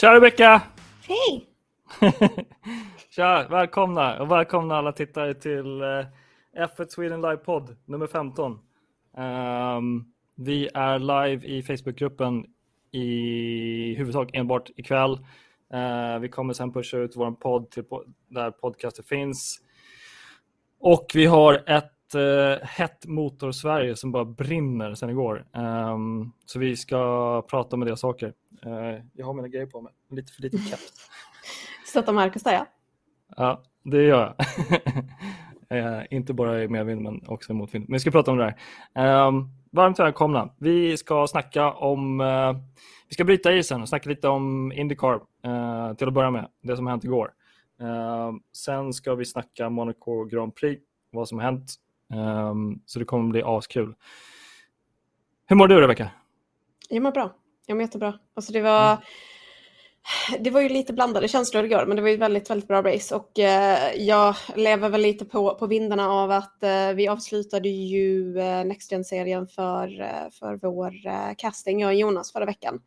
Tja Rebecka! Hej! Tja, välkomna och välkomna alla tittare till eh, F1 Sweden Live Podd nummer 15. Ehm, vi är live i Facebookgruppen i huvudsak enbart ikväll. Uh, vi kommer sen pusha ut vår podd till po där podcaster finns. Och vi har ett uh, hett motor-Sverige som bara brinner sedan igår. Um, så vi ska prata om en del saker. Uh, jag har mina grejer på mig, lite för lite keps. Stötta Marcus där ja. Ja, det gör jag. inte bara i medvind men också i motvind. Men vi ska prata om det här. Um, varmt välkomna. Vi ska snacka om vi ska bryta isen och snacka lite om Indycar uh, till att börja med, det som hänt igår. Uh, sen ska vi snacka Monaco Grand Prix, vad som har hänt. Um, så det kommer bli askul. Hur mår du Rebecka? Jag mår bra. Jag mår jättebra. Alltså det var... Mm det var ju lite blandade känslor igår, men det var ju väldigt, väldigt bra race och eh, jag lever väl lite på, på vindarna av att eh, vi avslutade ju eh, Next Gen-serien för, eh, för vår eh, casting, jag och Jonas, förra veckan.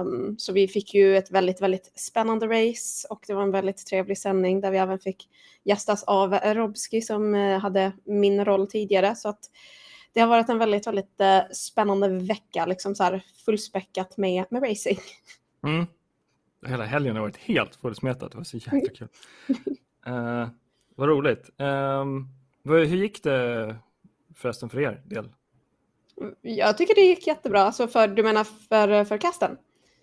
Um, så vi fick ju ett väldigt, väldigt spännande race och det var en väldigt trevlig sändning där vi även fick gästas av Robski som eh, hade min roll tidigare. Så att det har varit en väldigt, väldigt eh, spännande vecka, liksom så här fullspäckat med, med racing. Mm hela helgen har varit helt fullsmetat. Det var så jäkla kul. Uh, vad roligt. Um, hur gick det förresten för er del? Jag tycker det gick jättebra. Alltså för, du menar för, för kasten?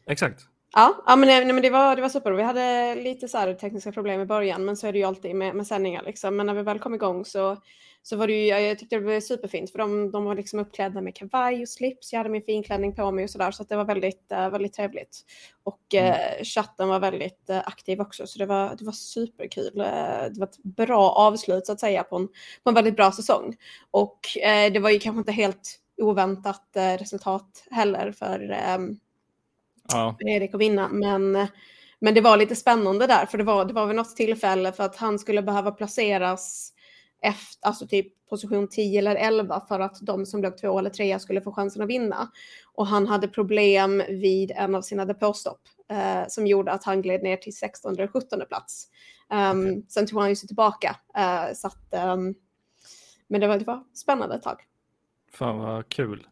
Exakt. Ja, ja men, nej, men det, var, det var super. Vi hade lite så tekniska problem i början, men så är det ju alltid med, med sändningar. Liksom. Men när vi väl kom igång så så var det ju, jag tyckte det var superfint för de, de var liksom uppklädda med kavaj och slips. Jag hade min finklänning på mig och sådär så att det var väldigt, uh, väldigt trevligt. Och mm. uh, chatten var väldigt uh, aktiv också så det var, det var superkul. det var ett bra avslut så att säga på en, på en väldigt bra säsong. Och det var ju kanske inte helt oväntat resultat heller för um, ja. Erik att vinna men men det var lite spännande där, för det var, det var vid något tillfälle för att han skulle behöva placeras efter, alltså typ position 10 eller 11 för att de som låg två eller trea skulle få chansen att vinna. Och han hade problem vid en av sina depåstopp eh, som gjorde att han gled ner till 16 eller 17 plats. Um, okay. Sen tog han ju sig tillbaka. Uh, så att, um, men det var, det var spännande ett tag. Fan vad kul.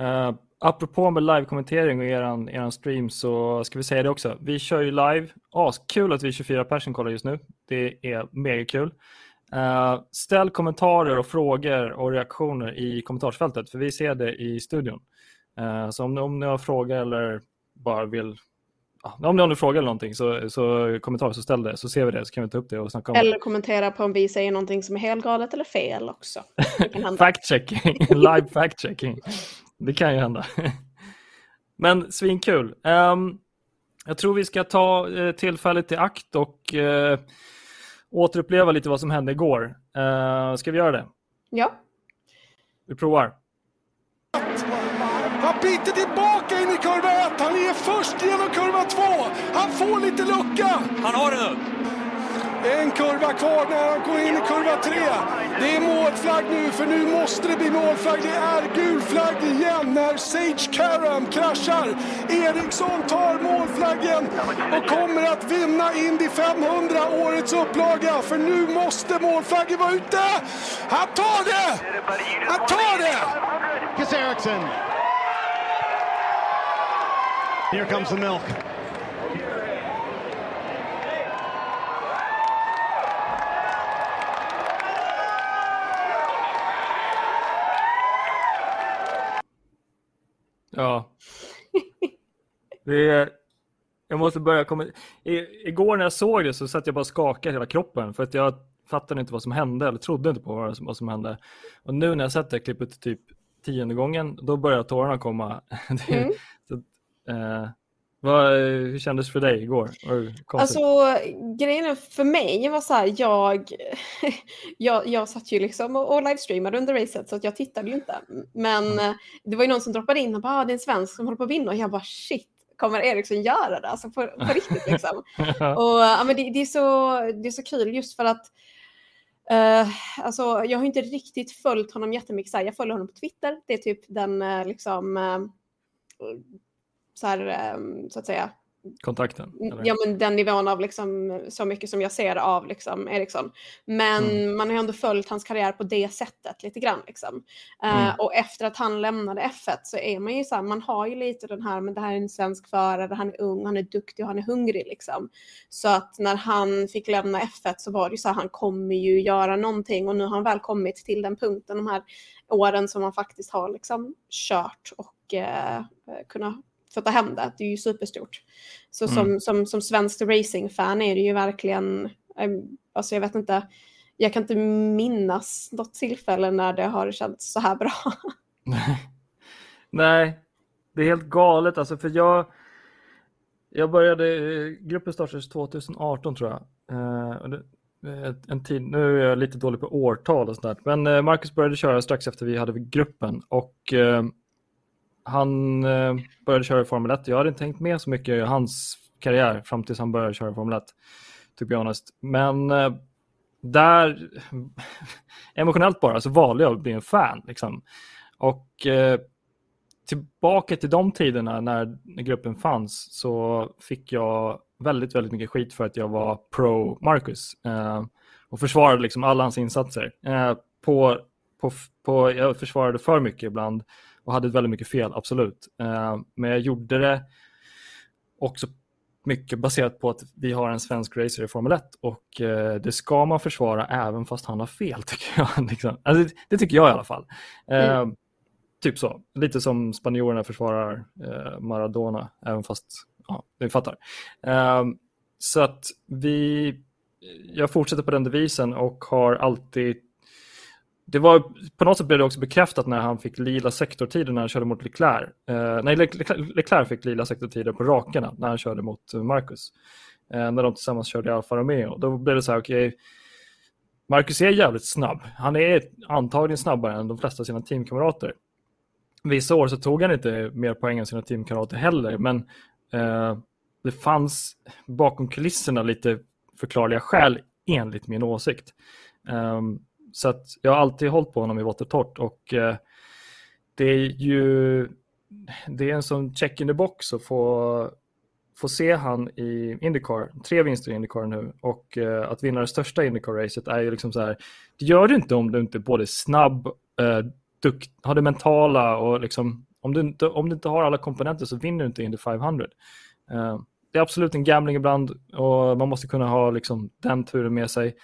Uh, apropå med live-kommentering och eran, eran stream så ska vi säga det också. Vi kör ju live. Askul att vi är 24 personer kollar just nu. Det är mega kul. Uh, eh, ställ kommentarer och frågor och reaktioner i kommentarsfältet för vi ser det i studion. Uh, så om, om ni har frågor eller bara vill om ni har någon fråga eller någonting så, så kommentar så ställ det så ser vi det så kan vi ta upp det och snacka om eller det. Eller kommentera på om vi säger någonting som är helt galet eller fel också. fact-checking, live fact-checking. Det kan ju hända. Men svinkul. Um, jag tror vi ska ta uh, tillfället i akt och uh, återuppleva lite vad som hände igår. Uh, ska vi göra det? Ja. Vi provar. Han biter tillbaka Får lite lucka. Han har det nu. En kurva kvar när han går in i kurva 3. Det är målflagg nu, för nu måste det bli målflagg. Det är gul flagg igen när Sage Karam kraschar. Eriksson tar målflaggen och kommer att vinna Indy 500, årets upplaga. För nu måste målflaggen vara ute. Han tar det! Han tar det! Kiss Eriksson. Here comes the milk. Ja. Det är, jag måste börja komma... I, igår när jag såg det så satt jag bara och skakade hela kroppen för att jag fattade inte vad som hände eller trodde inte på vad som, vad som hände. Och nu när jag sett det klippet typ tionde gången, då börjar tårarna komma. Mm. så, eh, vad, hur kändes det för dig igår? Alltså grejen för mig var så här, jag, jag, jag satt ju liksom och, och livestreamade under racet så att jag tittade ju inte. Men mm. det var ju någon som droppade in och bara, ah, det är en svensk som håller på att vinna och jag bara shit, kommer Eriksson göra det? Alltså på, på riktigt liksom. och ja, men det, det, är så, det är så kul just för att Uh, alltså, jag har inte riktigt följt honom jättemycket. Så här, jag följer honom på Twitter. Det är typ den uh, liksom, uh, så, här, ehm, så att säga, kontakten? Eller? Ja, men den nivån av liksom, så mycket som jag ser av liksom, Eriksson. Men mm. man har ju ändå följt hans karriär på det sättet lite grann. Liksom. Eh, mm. Uh, och efter att han lämnade F1 så är man ju så här, man har ju lite den här, men det här är en svensk förare, han är ung, han är duktig och han är hungrig. Liksom. Så att när han fick lämna F1 så var det ju så här, han kommer ju göra någonting och nu har han väl kommit till den punkten de här åren som han faktiskt har liksom kört och uh, kunnat få ta hem det. Det är ju superstort. Så mm. som, som, som svensk racingfan är det ju verkligen, alltså jag vet inte, jag kan inte minnas något tillfälle när det har känts så här bra. Nej, det är helt galet alltså för jag jag började, gruppen startades 2018 tror jag. Uh, en tid, nu är jag lite dålig på årtal och sådär, men eh, Marcus började köra strax efter vi hade gruppen och han eh, började köra i Formel 1. Jag hade inte tänkt med så mycket i hans karriär fram tills han började köra i Formel 1, to be honest. Men eh, där, emotionellt bara, så valde jag att bli en fan. Liksom. Och eh, tillbaka till de tiderna när gruppen fanns så fick jag väldigt, väldigt mycket skit för att jag var pro Marcus eh, och försvarade liksom alla hans insatser. Eh, på, på, på, jag försvarade för mycket ibland och hade väldigt mycket fel, absolut. Eh, men jag gjorde det också mycket baserat på att vi har en svensk racer i Formel 1 och eh, det ska man försvara även fast han har fel tycker jag. liksom. alltså, det, tycker jag i alla fall. Eh, mm. Typ så, lite som spanjorerna försvarar Maradona även fast, ja, vi fattar. Så att vi, jag fortsätter på den devisen och har alltid det var, på något sätt blev det också bekräftat när han fick lila sektortider när han körde mot Leclerc. Eh, nej, Leclerc fick lila sektortider på rakarna när han körde mot eh, Marcus. Eh, när de tillsammans körde i Alfa Romeo. Då blev det så här, okej, okay, Marcus är jävligt snabb. Han är antagligen snabbare än de flesta av sina teamkamrater. Vissa år så tog han inte mer poäng än sina teamkamrater heller, men eh, det fanns bakom kulisserna lite förklarliga skäl enligt min åsikt. Um, så att jag har alltid hållit på honom i vått och torrt och eh, det är ju det är en sån check in the box att få, få se han i Indycar, tre vinster i Indycar nu och eh, att vinna det största Indycar-racet är ju liksom så här, det gör du inte om du inte är både snabb, eh, dukt, har det mentala och liksom om du, inte, om du inte har alla komponenter så vinner du inte Indy 500. Eh, det är absolut en gambling ibland och man måste kunna ha liksom den turen med sig.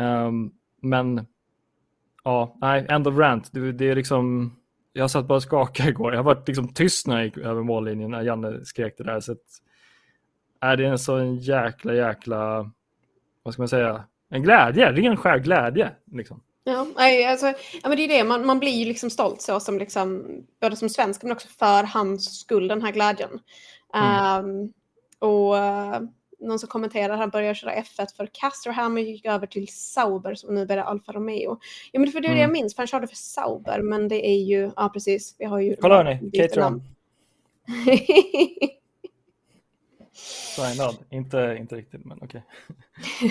Um, men ja, nej, end of rant. Det, det är liksom, jag satt bara och skakade igår. Jag var liksom tyst när jag gick över mållinjen när Janne skrek det där. Så att, är det är en sån jäkla, jäkla, vad ska man säga, en glädje, ren skär glädje. Liksom. Ja, alltså, ja, men det är det, man, man blir ju liksom stolt så som liksom, både som svensk men också för hans skull, den här glädjen. Mm. Um, och någon som kommenterar han börjar köra F1 för Casterham och gick över till Sauber som nu börjar Alfa Romeo. Ja men för det är det jag mm. minns, för han körde för Sauber men det är ju, ja precis, vi har ju... Kolla hörni, Caterham. Signad, inte, inte riktigt men okej.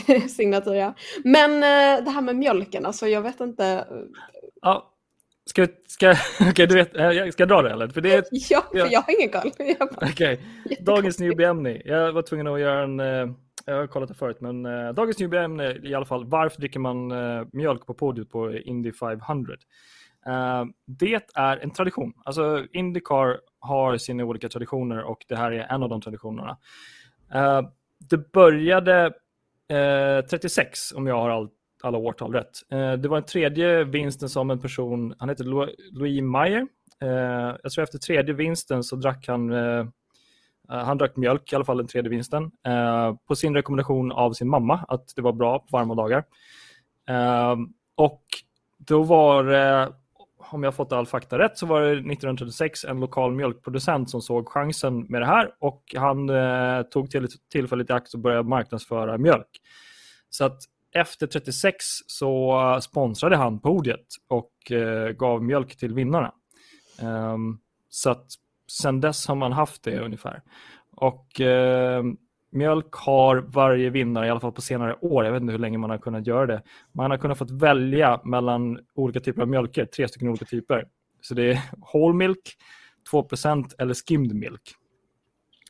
Okay. Signatur ja. Men äh, det här med mjölken, alltså jag vet inte. Ja, Ska, ska, okay, du vet, eh, ska jag dra det eller? För det är, ja, för jag, jag har ingen koll. Okay. dagens newbie-ämne. Jag var tvungen att göra en, eh, jag har kollat det förut, men uh, dagens newbie-ämne i alla fall, varför dricker man mjölk på podiet på Indy 500? Uh, det är en tradition. Alltså Indycar har sina olika traditioner och det här är en av de traditionerna. det började 36 om jag har allt alla årtal rätt. Eh, det var den tredje vinsten som en person, han heter Louis Meyer. Eh, jag tror efter tredje vinsten så drack han, eh, eh han drack mjölk, i alla fall den tredje vinsten, eh, på sin rekommendation av sin mamma att det var bra på varma dagar. Eh, och då var det, om jag fått all fakta rätt, så var det 1936 en lokal mjölkproducent som såg chansen med det här och han tog till, tillfället i akt och började marknadsföra mjölk. Så att efter 36 så sponsrade han podiet och eh, gav mjölk till vinnarna. Um, så att sen dess har man haft det ungefär. Och eh, mjölk har varje vinnare, i alla fall på senare år, jag vet inte hur länge man har kunnat göra det, man har kunnat fått välja mellan olika typer av mjölker, tre stycken olika typer. Så det är whole milk, 2% eller skimmed milk.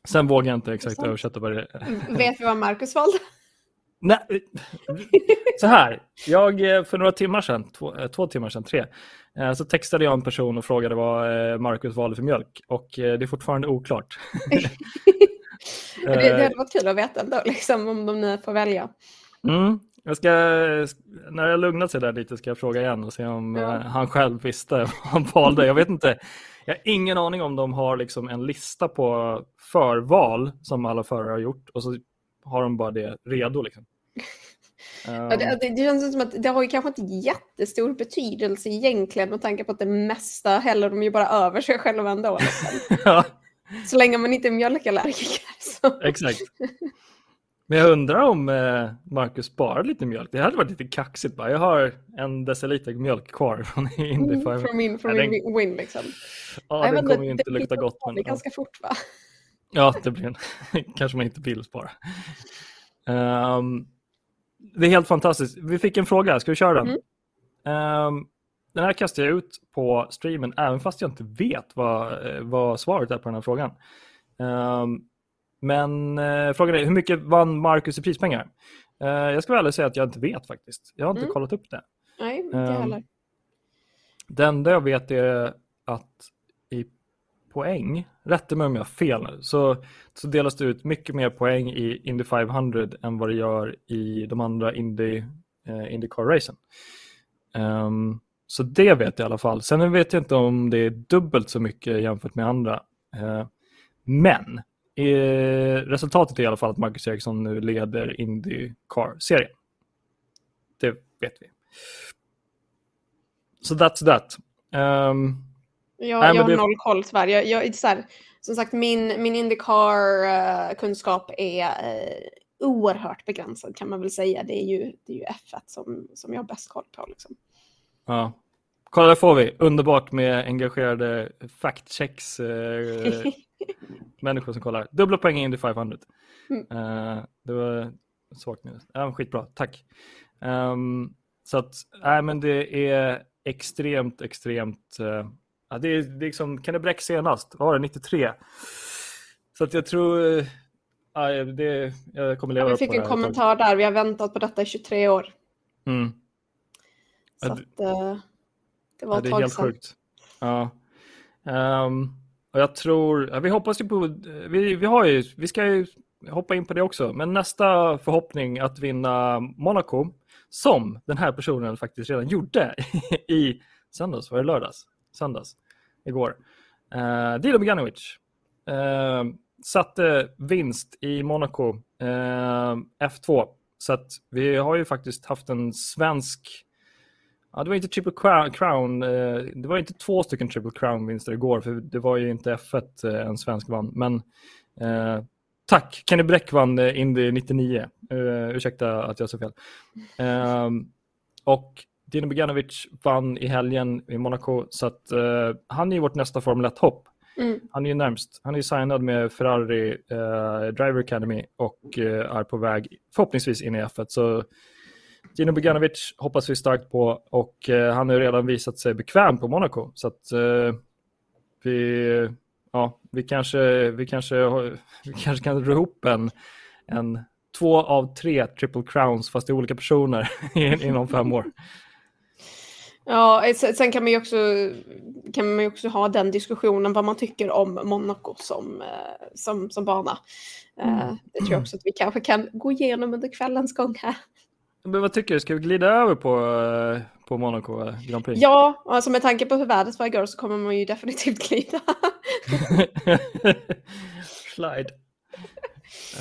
Sen vågar jag inte exakt översätta vad det är. Vet vi vad Marcus valde? Nej, så här. Jag, eh, för några timmar sedan, två, eh, två timmar sedan, tre, eh, så textade jag en person och frågade vad Marcus valde för mjölk. Och det är fortfarande oklart. det, det hade varit kul att veta ändå, liksom, om de nu får välja. Mm. Jag ska, när jag lugnat sig där lite ska jag fråga igen och se om ja. han själv visste vad han valde. Jag vet inte. Jag har ingen aning om de har liksom en lista på förval som alla förare har gjort och så har de bara det redo. Liksom. Ja, det, ehm. det, det känns som att det har ju kanske inte jättestor betydelse egentligen med tanke på att det mesta häller de ju bara över sig själva ändå. Liksom. ja. Så länge man inte är mjölkallergiker. Så. Exakt. Men jag undrar om eh, Marcus sparar lite mjölk. Det hade varit lite kaxigt bara. Jag har en deciliter mjölk kvar från Indy mm, Från min, från min den... win liksom. Ja, Nej, den kommer ju inte lukta gott. Men, det ganska fort va? Ja, det blir en... kanske man inte vill spara. Um, det är helt fantastiskt. Vi fick en fråga, ska vi köra den? Mm. Um, den här kastar jag ut på streamen även fast jag inte vet vad, vad svaret är på den här frågan. Um, men uh, frågan är, hur mycket vann Marcus i prispengar? Uh, jag ska väl säga att jag inte vet faktiskt. Jag har inte mm. kollat upp det. Nej, inte heller. Det enda jag vet är att i poäng, rätta mig om jag har fel nu, så, så delas det ut mycket mer poäng i Indy 500 än vad det gör i de andra Indy, eh, Indycar-racen. Um, ehm, så det vet jag i alla fall. Sen vet jag inte om det är dubbelt så mycket jämfört med andra. Uh, men eh, resultatet är i alla fall att Marcus Ericsson nu leder Indycar-serien. Det vet vi. Så so that's that. Um, jag, Nej, jag har det... noll koll tyvärr. Jag, jag, så här, som sagt, min, min Indycar-kunskap är eh, oerhört begränsad kan man väl säga. Det är ju, det är ju F1 som, som jag har bäst koll på. Liksom. Ja. Kolla, där får vi. Underbart med engagerade fact-checks. Eh, människor som kollar. Dubbla poäng i Indy 500. Mm. Uh, det var svagt nu. Ja, skitbra, tack. Um, så att, nej men det är extremt, extremt uh, Ja, det är liksom Kenny Bräck senast, vad var det, 93? Så att jag tror, ja, det, jag kommer leva ja, Vi fick en kommentar där, vi har väntat på detta i 23 år. Mm. Så att, uh, det var ja, det är helt sedan. sjukt. Ja. Um, och jag tror, ja, vi hoppas ju på, vi, vi, har ju, vi ska ju hoppa in på det också, men nästa förhoppning att vinna Monaco, som den här personen faktiskt redan gjorde i söndags, var det lördags? Söndags, igår. Uh, Dilo Beganovic uh, eh, satte vinst i Monaco eh, uh, F2. Så att vi har ju faktiskt haft en svensk Ja, det var inte Triple Crown, det var inte två stycken Triple Crown-vinster igår, för det var ju inte F1 en svensk vann. Men eh, tack, Kenny Bräck vann Indy 99. Uh, ursäkta att jag sa fel. Uh, och Dino Beganovic vann i helgen i Monaco, så att, uh, han är vårt nästa Formel 1-hopp. Mm. Han är ju närmst. Han är signad med Ferrari uh, Driver Academy och uh, är på väg förhoppningsvis in i F1. Så Dino Beganovic hoppas vi starkt på och han har redan visat sig bekväm på Monaco. Så att vi, ja, vi, kanske, vi, kanske, vi kanske kan ro ihop en, en två av tre triple crowns fast det är olika personer inom fem år. Ja, sen kan man ju också, kan man också ha den diskussionen vad man tycker om Monaco som, eh, som, som bana. Eh, mm. Det tror jag också att vi kanske kan gå igenom under kvällens gång här. Men vad tycker du, ska vi glida över på, eh, på Monaco Grand Prix? Ja, alltså med tanke på hur vädret var igår så kommer man ju definitivt glida. Slide.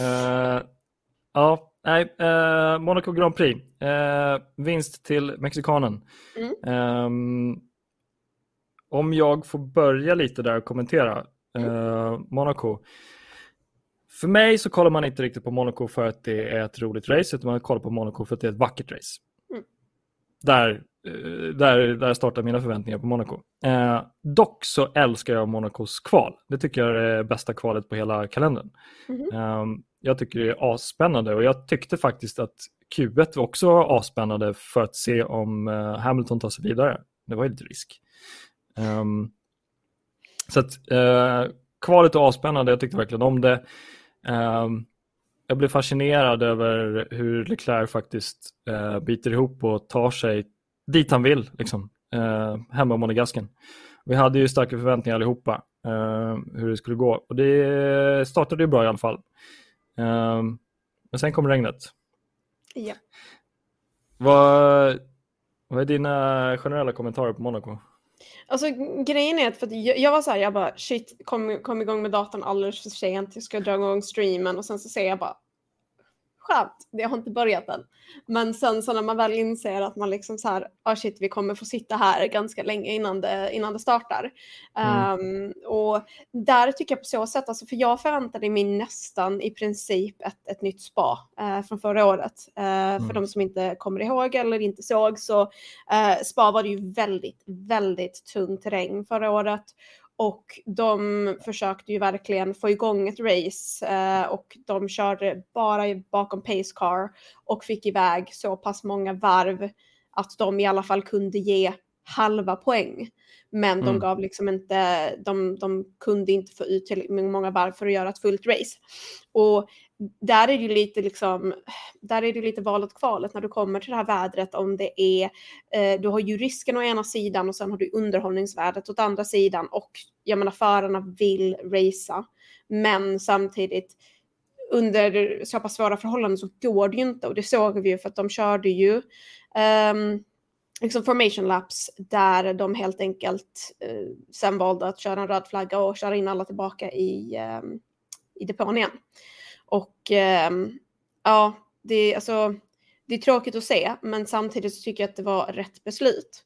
Uh, ja, Nej, eh, Monaco Grand Prix. Eh, vinst till mexikanen. Mm. Um, om jag får börja lite där och kommentera mm. eh, Monaco. För mig så kollar man inte riktigt på Monaco för att det är ett roligt race, utan man kollar på Monaco för att det är ett vackert race. Mm. Där, eh, där, där startar mina förväntningar på Monaco. Eh, dock så älskar jag Monacos kval. Det tycker jag är det bästa kvalet på hela kalendern. Jag tycker det är asspännande och jag tyckte faktiskt att Q1 var också asspännande för att se om uh, Hamilton tar sig vidare. Det var ju lite risk. Um, så att uh, kvalet är asspännande. jag tyckte verkligen om det. Um, jag blev fascinerad över hur Leclerc faktiskt uh, biter ihop och tar sig dit han vill, liksom, uh, hemma i Monegasken. Vi hade ju starka förväntningar allihopa uh, hur det skulle gå och det startade ju bra i alla fall. Um, men sen kom regnet. Ja. Vad, vad är dina generella kommentarer på Monaco? Alltså grejen är att för att jag, jag var så här, jag bara shit, kom, kom igång med datorn alldeles för sent, jag ska dra igång streamen och sen så ser jag bara skönt, det har inte börjat än. Men sen så när man väl inser att man liksom så här, ah shit, vi kommer få sitta här ganska länge innan det, innan det startar. Mm. Um, och där tycker jag på så sätt, alltså för jag förväntade mig nästan i princip ett, ett nytt spa uh, från förra året. Uh, mm. För de som inte kommer ihåg eller inte såg så uh, spa var det ju väldigt, väldigt tung terräng förra året. Och de försökte ju verkligen få igång ett race eh, och de körde bara bakom pace car och fick iväg så pass många varv att de i alla fall kunde ge halva poäng. Men de mm. gav liksom inte, de, de kunde inte få ut tillräckligt många varv för att göra ett fullt race. Och där är det lite liksom, där är det lite valet kvalet när du kommer till det här vädret om det är, eh, du har ju risken å ena sidan och sen har du underhållningsvärdet åt andra sidan och jag menar förarna vill racea. Men samtidigt under så pass svåra förhållanden så går det ju inte och det såg vi ju för att de körde ju um, liksom formation laps där de helt enkelt uh, sen valde att köra en röd flagga och köra in alla tillbaka i, um, i depån igen. Och eh, ja, det, alltså, det är tråkigt att se, men samtidigt så tycker jag att det var rätt beslut.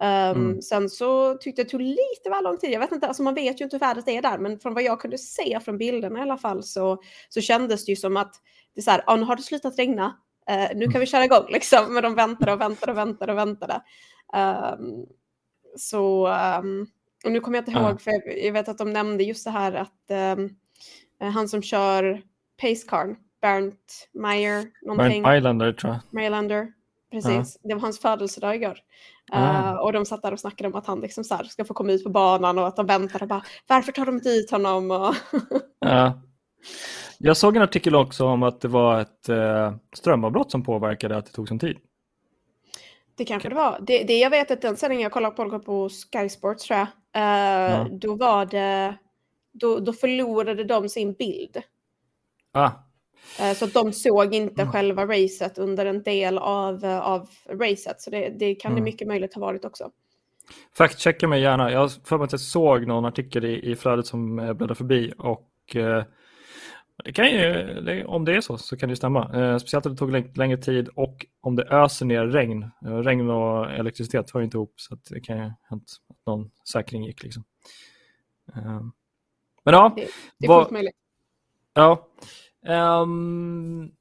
Um, mm. Sen så tyckte jag det tog lite väl lång tid. Jag vet inte, alltså man vet ju inte hur vädret är där, men från vad jag kunde se från bilderna i alla fall så, så kändes det ju som att det är så här, ja, nu har det slutat regna, uh, nu kan vi köra igång liksom. Men de väntade och väntade och väntade och väntade. Um, så, um, och nu kommer jag inte ihåg, för jag, jag, vet att de nämnde just det här att han som kör Pacecarn, Bernt Meyer. Bernt Mailander tror jag. Mailander, precis. Ja. Det var hans födelsedag igår. Uh, och de satt där och snackade om att han liksom så ska få komma ut på banan och att de väntar och bara varför tar de inte ut honom? Och ja. Jag såg en artikel också om att det var ett uh, strömavbrott som påverkade att det tog sån tid. Det kanske det var. Det, det jag vet att den sändningen jag kollade på, på Sky Sports tror jag, uh, ja. då var det, då, då förlorade de sin bild. Ah. Eh, så att de såg inte mm. själva racet under en del av, eh, av racet. Så det, det kan mm. det mycket möjligt ha varit också. Fact-checka mig gärna. Jag för mig att jag såg någon artikel i, i flödet som jag bläddrade förbi. Och, eh, det kan ju, om det är så så kan det stämma. Eh, speciellt om det tog längre tid och om det öser ner regn. Eh, regn och elektricitet hör inte ihop så det kan ju ha hänt att någon säkring gick. Liksom. Eh, men ja. Det, det är fullt möjligt. Ja. Um,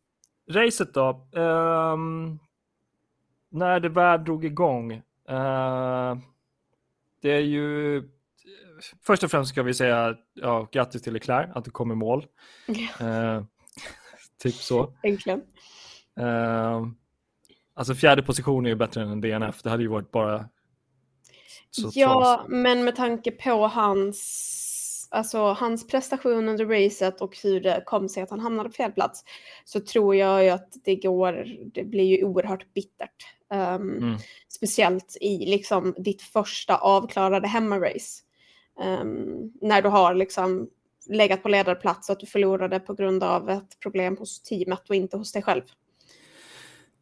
racet då. Um, när det väl drog igång. Uh, det är ju först och främst ska vi säga ja, grattis till Leclerc att du kom i mål. Uh, typ så. Äntligen. Uh, alltså fjärde position är ju bättre än en DNF. Det hade ju varit bara Ja, trås. men med tanke på hans alltså hans prestation under racet och hur det kom sig att han hamnade på fel plats så tror jag ju att det går, det blir ju oerhört bittert. Um, mm. Speciellt i liksom ditt första avklarade hemmarace. Um, när du har liksom legat på ledarplats och att du förlorade på grund av ett problem hos teamet och inte hos dig själv.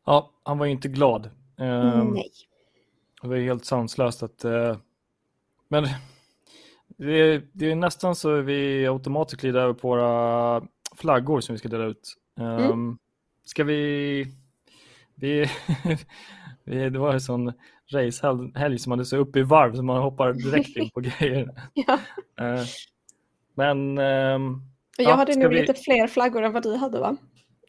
Ja, han var ju inte glad. Um, Nej. Det var helt sanslöst att... Uh, men det är, det är nästan så vi automatiskt glider över på våra flaggor som vi ska dela ut. Mm. Um, ska vi... vi, vi det var en sån racehelg som man är så uppe i varv så man hoppar direkt in på grejer. ja. Uh, men... Um, jag ja, hade nog vi... lite fler flaggor än vad du hade va?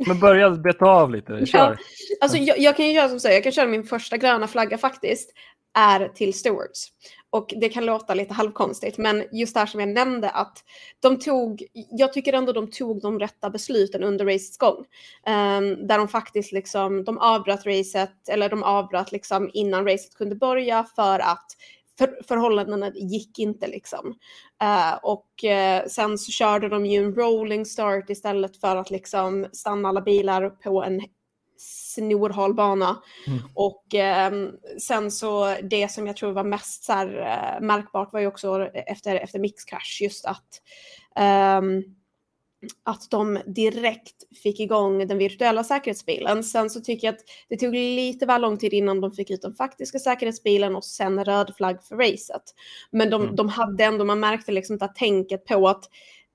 Men börja beta av lite, kör. Ja. Alltså, jag, jag, kan ju göra som så, jag kan köra min första gröna flagga faktiskt, är till Stewards. Och det kan låta lite halvkonstigt, men just det här som jag nämnde att de tog, jag tycker ändå de tog de rätta besluten under racets gång. Um, där de faktiskt liksom, de avbröt racet, eller de avbröt liksom innan racet kunde börja för att för, förhållandena gick inte liksom. Uh, och uh, sen så körde de ju en rolling start istället för att liksom stanna alla bilar på en snorhal bana. Mm. Och eh, sen så det som jag tror var mest så här, eh, märkbart var ju också efter, efter mixcrash just att eh, att de direkt fick igång den virtuella säkerhetsbilen. Sen så tycker jag att det tog lite väl lång tid innan de fick ut den faktiska säkerhetsbilen och sen röd flagg för racet. Men de, mm. de hade ändå, man märkte liksom att tänket på att,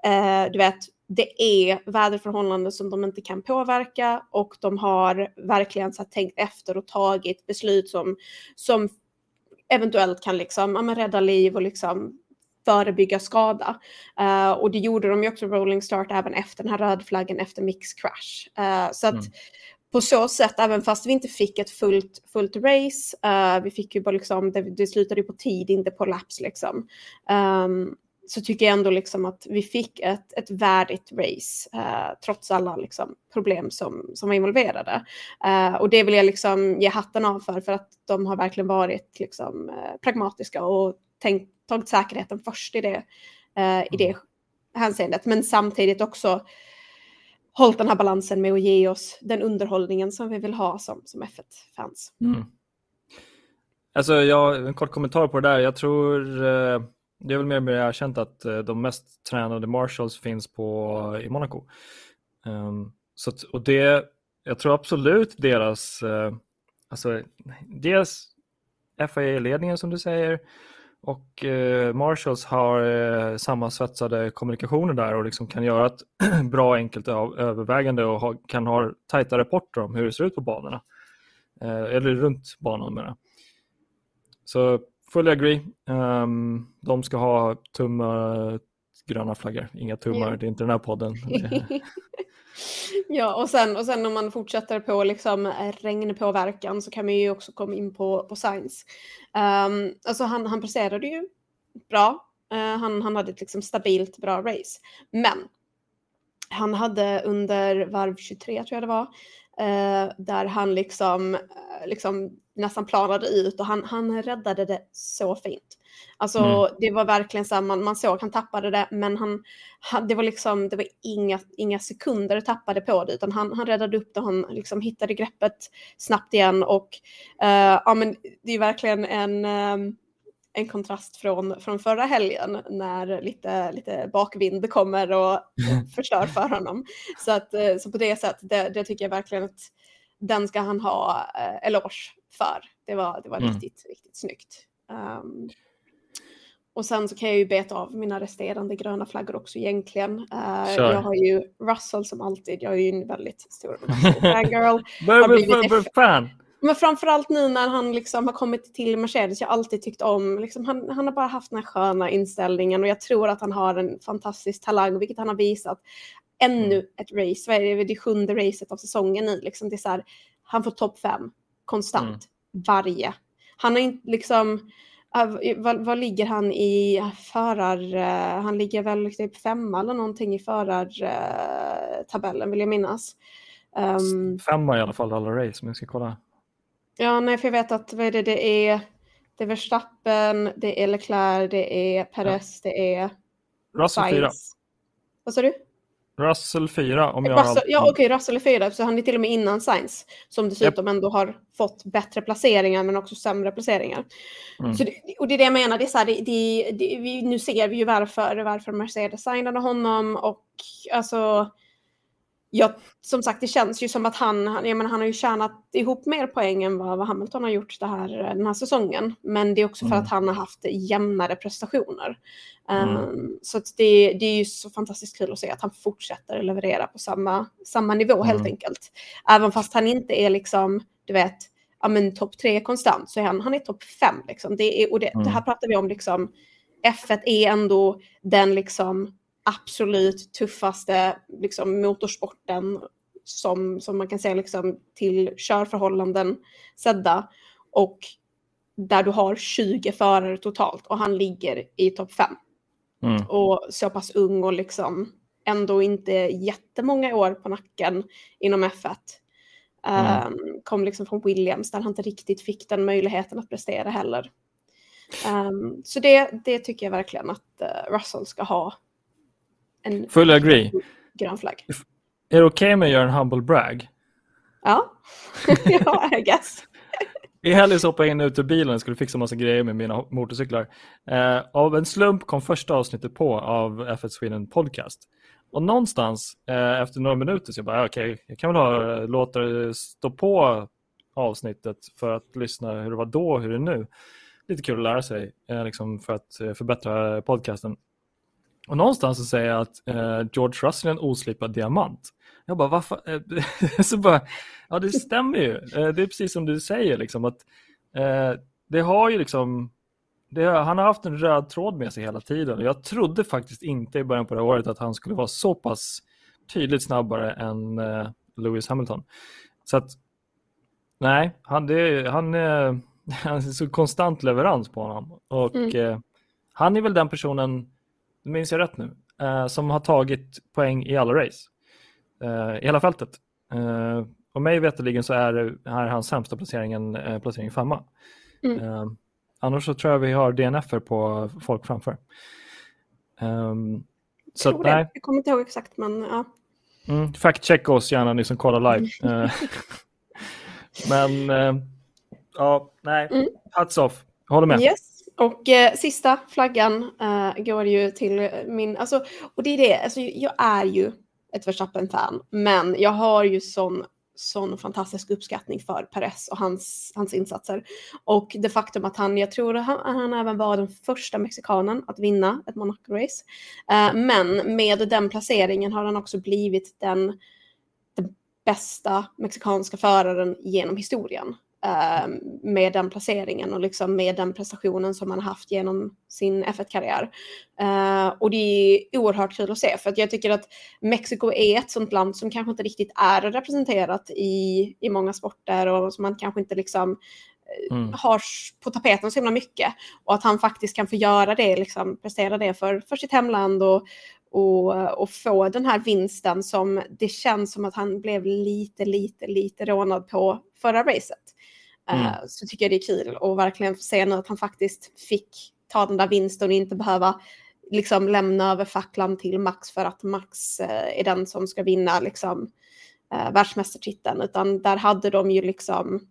eh, du vet, det är väderförhållanden som de inte kan påverka och de har verkligen så tänkt efter och tagit beslut som, som eventuellt kan liksom, ja, rädda liv och liksom förebygga skada. Uh, och det gjorde de ju också rolling start även efter den här rödflaggen efter mix crash. Uh, så att mm. på så sätt, även fast vi inte fick ett fullt, fullt race, uh, vi fick ju bara liksom, det, det slutade ju på tid, inte på laps liksom. Um, så tycker jag ändå liksom att vi fick ett, ett värdigt race eh, trots alla liksom, problem som, som var involverade. Eh, och det vill jag liksom ge hatten av för, för att de har verkligen varit liksom, eh, pragmatiska och tänkt, tagit säkerheten först i det, eh, i det mm. hänseendet. Men samtidigt också hållit den här balansen med att ge oss den underhållningen som vi vill ha som, som F1-fans. Mm. Alltså, jag, en kort kommentar på det där. Jag tror eh, det är väl mer och mer erkänt att eh, de mest tränade marshals finns på, eh, i Monaco. Um, så, och det, jag tror absolut deras, uh, alltså dels FIA-ledningen som du säger och uh, Marshalls har uh, sammansvetsade kommunikationer där och liksom kan göra ett bra enkelt övervägande och ha, kan ha tajta rapporter om hur det ser ut på banorna. eller runt banan menar Så fully agree. Um, de ska ha tumma gröna flaggor, inga tummar, yeah. det är inte den här podden. ja, och sen, och sen om man fortsätter på liksom regnpåverkan så kan man ju också komma in på, på science. Um, alltså han, han presterade ju bra, uh, han, han hade ett liksom stabilt bra race. Men han hade under varv 23 tror jag det var, uh, där han liksom, uh, liksom nästan planade ut och han, han räddade det så fint. Alltså mm. det var verkligen så här, man, man såg han tappade det men han, han, det var liksom, det var inga, inga sekunder tappade på det utan han, han räddade upp det, han liksom hittade greppet snabbt igen och uh, ja men det är verkligen en um, en kontrast från, från förra helgen när lite, lite bakvind kommer och, förstör för honom. Så, att, eh, så på det sättet, det, det tycker jag verkligen att den ska han ha eh, eloge för. Det var, det var mm. riktigt, riktigt snyggt. Um, och sen så kan jag ju beta av mina resterande gröna flaggor också egentligen. Uh, jag har ju Russell som alltid, jag är ju en väldigt stor Russell-fangirl. fan! Men framförallt nu när han liksom har kommit till Mercedes, jag har alltid tyckt om, liksom, han, han har bara haft den här sköna inställningen och jag tror att han har en fantastisk talang, vilket han har visat. Ännu mm. ett race, vad är det, det sjunde racet av säsongen nu, liksom, det är så här, han får topp fem konstant mm. varje. Han har inte liksom, vad, vad, ligger han i förar, uh, han ligger väl typ femma eller någonting i förartabellen uh, vill jag minnas. Um, femma i alla fall alla race, men jag ska kolla. Ja, nej, för jag vet att vad är det, det är, det är Verstappen, det är Leclerc, det är Perez, ja. det är Russell 4. Vad sa du? Russell 4 om jag Russell, har Ja okej, okay, Russell är 4 så han är till och med innan Sainz som dessutom yep. ändå har fått bättre placeringar men också sämre placeringar. Mm. Så det, och det är det jag menar, det är så här, det, det, vi, nu ser vi ju varför, varför Mercedes signade honom och alltså ja, som sagt, det känns ju som att han, jag menar, han har ju tjänat ihop mer poäng än vad, vad Hamilton har gjort det här, den här säsongen. Men det är också för mm. att han har haft jämnare prestationer. Mm. Um, så det, det är ju så fantastiskt kul att se att han fortsätter leverera på samma, samma nivå mm. helt enkelt. Även fast han inte är liksom, du vet, ja men topp tre konstant så är han, han är topp fem liksom. Det, är, och det, det här mm. pratar vi om liksom, F1 är ändå den liksom absolut tuffaste liksom, motorsporten som, som man kan säga liksom, till körförhållanden sedda. Och där du har 20 förare totalt och han ligger i topp 5. Mm. Och så pass ung och liksom ändå inte jättemånga år på nacken inom F1. Mm. Um, kom liksom från Williams där han inte riktigt fick den möjligheten att prestera heller. Um, så det, det tycker jag verkligen att uh, Russell ska ha. En Full agree. grön flagg. Är det okej okay med att göra en humble brag? Ja, ja I guess. I helgen hoppade jag in ut ur bilen och skulle fixa massa grejer med mina motorcyklar. Eh, av en slump kom första avsnittet på av F1 Sweden Podcast. Och någonstans eh, efter några minuter så jag bara, okej, okay, jag kan väl ha, låta det stå på avsnittet för att lyssna hur det var då och hur det är nu. Lite kul att lära sig eh, liksom för att eh, förbättra podcasten. Och någonstans så säger jag att eh, George Russell är en oslipad diamant. Jag bara, varför? så bara, ja det stämmer ju. det är precis som du säger, liksom, att det har ju liksom det, han har haft en röd tråd med sig hela tiden. Jag trodde faktiskt inte i början på det året att han skulle vara så pass tydligt snabbare än uh, Lewis Hamilton. Så att, nej, han, det, han, uh, han är så konstant leverans på honom. Och mm. uh, han är väl den personen, minns jag rätt nu, som har tagit poäng i alla race. I hela fältet. och mig veterligen så är, är hans sämsta placering en placering femma. Mm. Annars så tror jag vi har DNF på folk framför. Um, så att, nej. Jag kommer inte ihåg exakt men ja. Mm, fact check oss gärna ni som kollar live. Mm. Eh, men ja, nej, mm. hats off. Håller med. Yes. Och eh, sista flaggan eh, går ju till min, alltså, och det är det, alltså, jag är ju ett Verstappen-fan, men jag har ju sån sån fantastisk uppskattning för Perez och hans, hans insatser. Och det faktum att han, jag tror han, han även var den första mexikanen att vinna ett Monaco-race. Eh, men med den placeringen har han också blivit den, den bästa mexikanska föraren genom historien. Uh, med den placeringen och liksom med den prestationen som han haft genom sin F1-karriär. Uh, och det är oerhört kul att se för att jag tycker att Mexiko är ett sånt land som kanske inte riktigt är representerat i, i många sporter och som man kanske inte liksom eh, mm. har på tapeten så himla mycket. Och att han faktiskt kan få göra det, liksom prestera det för, för sitt hemland och, och, och få den här vinsten som det känns som att han blev lite, lite, lite rånad på förra racet. Mm. Uh, så tycker jag det är kul och verkligen få se nu att han faktiskt fick ta den där vinsten och inte behöva liksom lämna över facklan till Max för att Max uh, är den som ska vinna liksom uh, världsmästartiteln utan där hade de ju liksom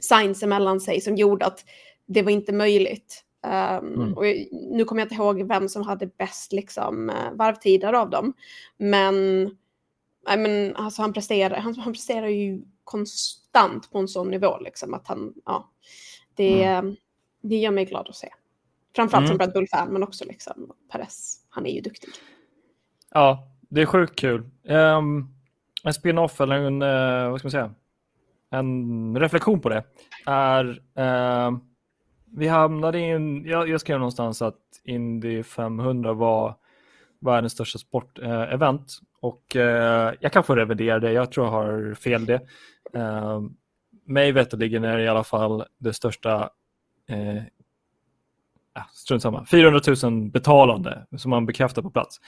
signs emellan sig som gjorde att det var inte möjligt. Um, mm. och nu kommer jag inte ihåg vem som hade bäst liksom, varvtider av dem. Men, I men alltså, han, presterar, han, han presterar ju konstant på en sån nivå liksom att han, ja, det, mm. det gör mig glad att se. Framförallt mm. som Red Bull-fan men också liksom Perez, han är ju duktig. Ja, det är sjukt kul. Um, en spin-off eller en, uh, vad ska man säga, en reflektion på det är uh, vi hamnade i en, jag, jag skrev någonstans att Indy 500 var världens största sportevent och eh, jag kan få revidera det, jag tror jag har fel det. Eh, mig veterligen är det i alla fall det största eh, strunt samma, 400 000 betalande som man bekräftar på plats.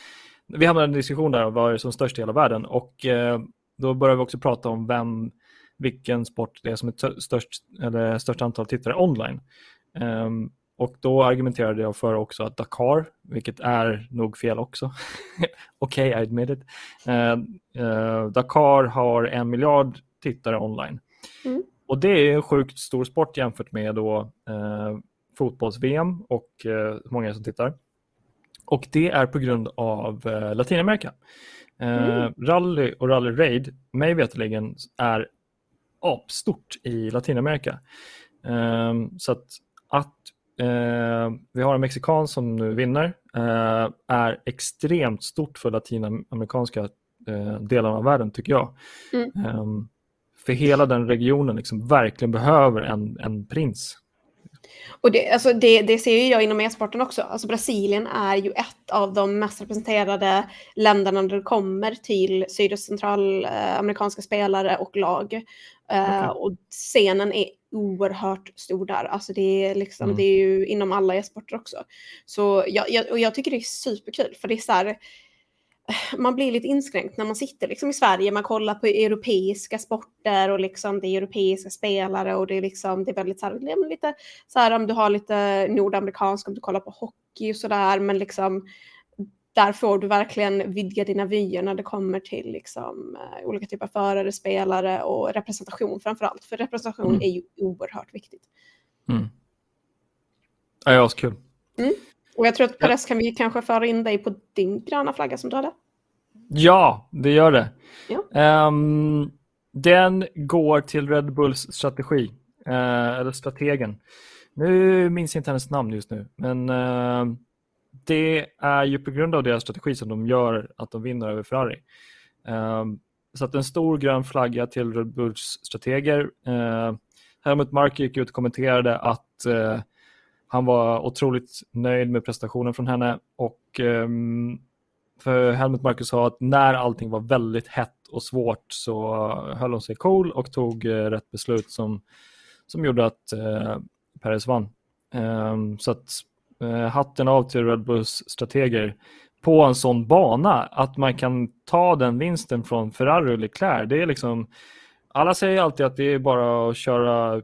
Vi hamnade i en diskussion där om vad är som störst i hela världen och eh, då började vi också prata om vem, vilken sport det är som är störst, eller störst antal tittare online. Um, och då argumenterade jag för också att Dakar, vilket är nog fel också, okej, okay, I admit it. Uh, uh, Dakar har en miljard tittare online. Mm. Och det är en sjukt stor sport jämfört med då, uh, fotbolls-VM och hur många som tittar. Och det är på grund av Latinamerika. Mm. Rally och Rally Raid, mig veterligen, är apstort i Latinamerika. så att, att Eh, vi har en mexikan som nu vinner. Eh, är extremt stort för latinamerikanska eh, delarna av världen tycker jag. Mm. Ehm, för hela den regionen liksom verkligen behöver en, en prins. Och det, alltså det, det ser ju jag inom e-sporten också. Alltså Brasilien är ju ett av de mest representerade länderna när det kommer till syd och centralamerikanska spelare och lag. Okay. Uh, och scenen är oerhört stor där. Alltså det är, liksom, mm. det är ju inom alla e-sporter också. Så jag, jag, och jag tycker det är superkul för det är så här, man blir lite inskränkt när man sitter liksom i Sverige. Man kollar på europeiska sporter och liksom det är europeiska spelare och det är liksom det är väldigt så här, lite så här om du har lite nordamerikansk om du kollar på hockey och så där, men liksom där får du verkligen vidga dina vyer när det kommer till liksom, uh, olika typer av förare, spelare och representation framför allt. För representation mm. är ju oerhört viktigt. Mm. Ja, det är kul. Mm. Och jag tror att Peres kan vi kanske föra in dig på din gröna flagga som du hade. Ja, det gör det. Ja. Um, den går till Red Bulls strategi, uh, eller strategen. Nu minns jag inte hennes namn just nu, men uh, det är ju på grund av deras strategi som de gör att de vinner över Ferrari. Um, så att en stor grön flagga till Red Bulls strateger. Uh, Helmut Mark gick ut och kommenterade att uh, han var otroligt nöjd med prestationen från henne och um, för Helmut Marcus sa att när allting var väldigt hett och svårt så höll hon sig cool och tog uh, rätt beslut som, som gjorde att uh, Perez vann. Um, så att hatten av till Red Bulls strateger på en sån bana att man kan ta den vinsten från Ferrari och Leclerc. Det är liksom, alla säger alltid att det är bara att köra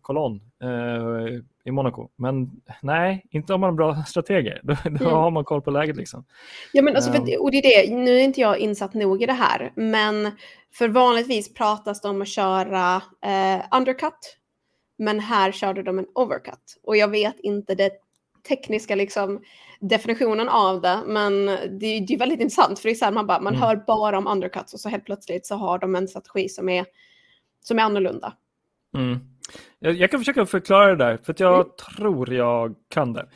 kolonn eh, i Monaco. Men nej, inte om man har bra strateger. Då, då mm. har man koll på läget. Liksom. Ja, men alltså, för, och det är det, nu är inte jag insatt nog i det här, men för vanligtvis pratas det om att köra eh, undercut, men här körde de en overcut. Och jag vet inte det tekniska liksom, definitionen av det, men det, det är väldigt intressant för det är så här, man, bara, man mm. hör bara om undercuts och så helt plötsligt så har de en strategi som är, som är annorlunda. Mm. Jag, jag, kan försöka förklara det där, för jag mm. tror jag kan det.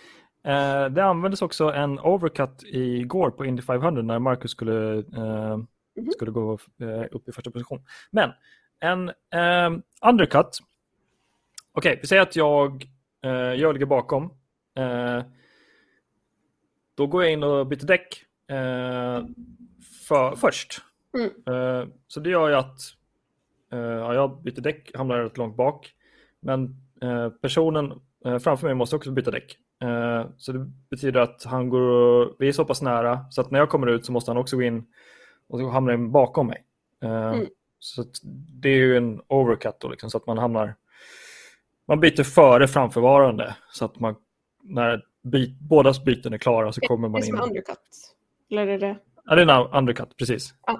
Eh, det användes också en overcut igår på Indy 500 när Marcus skulle, eh, mm. skulle gå eh, upp i första position. Men en eh, undercut, okej, okay, vi säger att jag, eh, jag ligger bakom. Eh, då går jag in och byter däck för, först. Mm. så det gör ju att ja, jag byter däck, hamnar rätt långt bak. Men eh, personen eh, framför mig måste också byta däck. Eh, så det betyder att han går, vi är så pass nära så att när jag kommer ut så måste han också gå in och han bakom mig. Mm. Så det är ju en overcut då, liksom, så att man hamnar man byter före framförvarande så att man när byt, bådas byten är klara så kommer man in. Det är som undercut? Eller är det? Ja, det är en undercut, precis. Ah.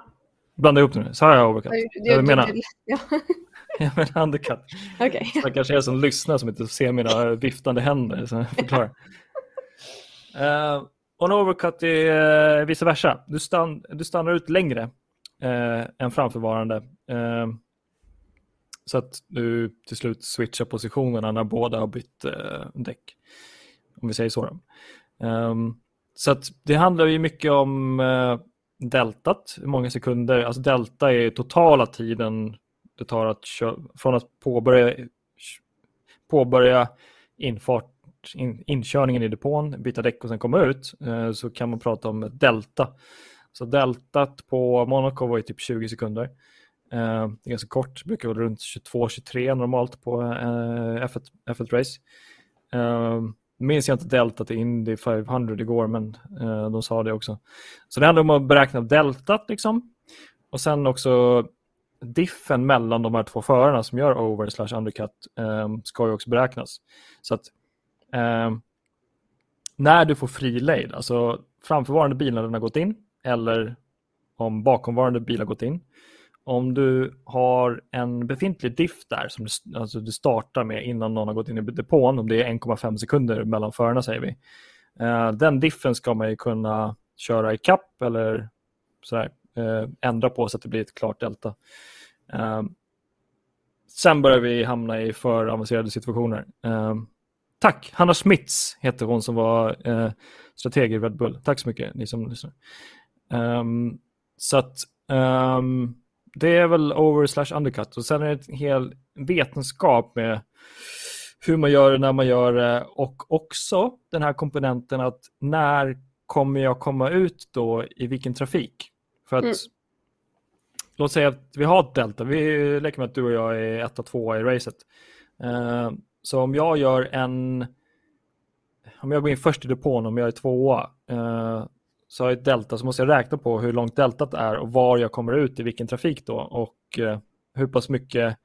Blanda ihop nu, sa jag overcut? Jag, jag menar. Ja. jag menar undercut. Okay. Det kanske är som lyssnar som inte ser mina viftande händer. Så jag förklarar. uh, och en overcut är uh, vice versa. Du, stann, du stannar ut längre uh, än framförvarande. Uh, så att du till slut switchar positionerna när båda har bytt eh, däck. Om vi säger så. Um, så att det handlar ju mycket om eh, deltat, hur många sekunder. Alltså delta är totala tiden det tar att köra, från att påbörja, påbörja infart, in, inkörningen i depån, byta däck och sen komma ut eh, så kan man prata om delta. Så deltat på Monaco var ju typ 20 sekunder. Eh, det är ganska kort, brukar vara runt 22-23 normalt på eh, F1, F1-race. Eh, minns jag inte deltat i Indy 500 igår, men eh, de sa det också. Så det handlar om att beräkna deltat liksom. Och sen också diffen mellan de här två förarna som gör over slash undercut eh, ska ju också beräknas. Så att eh, när du får fri lejd, alltså framförvarande bilen har gått in eller om bakomvarande bil har gått in. Om du har en befintlig diff där som du, alltså du startar med innan någon har gått in i depån, om det är 1,5 sekunder mellan förarna säger vi. Uh, den diffen ska man ju kunna köra i kapp eller sådär, uh, eh, ändra på så att det blir ett klart delta. Uh, sen börjar vi hamna i för avancerade situationer. Tack! Hanna Schmitz heter hon som var strateg i Red Bull. Tack så mycket ni som lyssnar. Um, så att um, det är väl over slash undercut och sen är det en hel vetenskap med hur man gör det, när man gör det och också den här komponenten att när kommer jag komma ut då i vilken trafik? För att mm låt säga att vi har ett delta. Vi leker med att du och jag är ett och två i racet. Uh, så om jag gör en... Om jag går in först i depån, om jag är tvåa, uh, så har jag ett delta så måste jag räkna på hur långt deltat är och var jag kommer ut i vilken trafik då och eh, hur pass mycket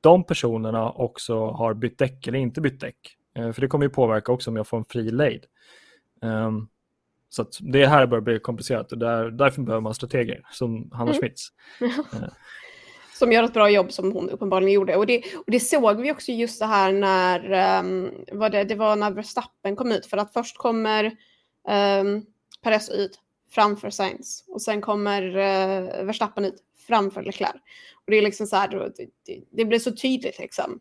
de personerna också har bytt däck eller inte bytt däck. Eh, för det kommer ju påverka också om jag får en fri lejd. Um, så det här börjar bli komplicerat och där, därför behöver man strateger som Hanna mm. Schmitz. som gör ett bra jobb som hon uppenbarligen gjorde. Och det, och det såg vi också just så här när, um, var det, det var när Verstappen kom ut, för att först kommer um, Perez ut framför Sainz och sen kommer uh, Verstappen ut framför Leclerc. Och det är liksom så här, det, det, det blev så tydligt liksom.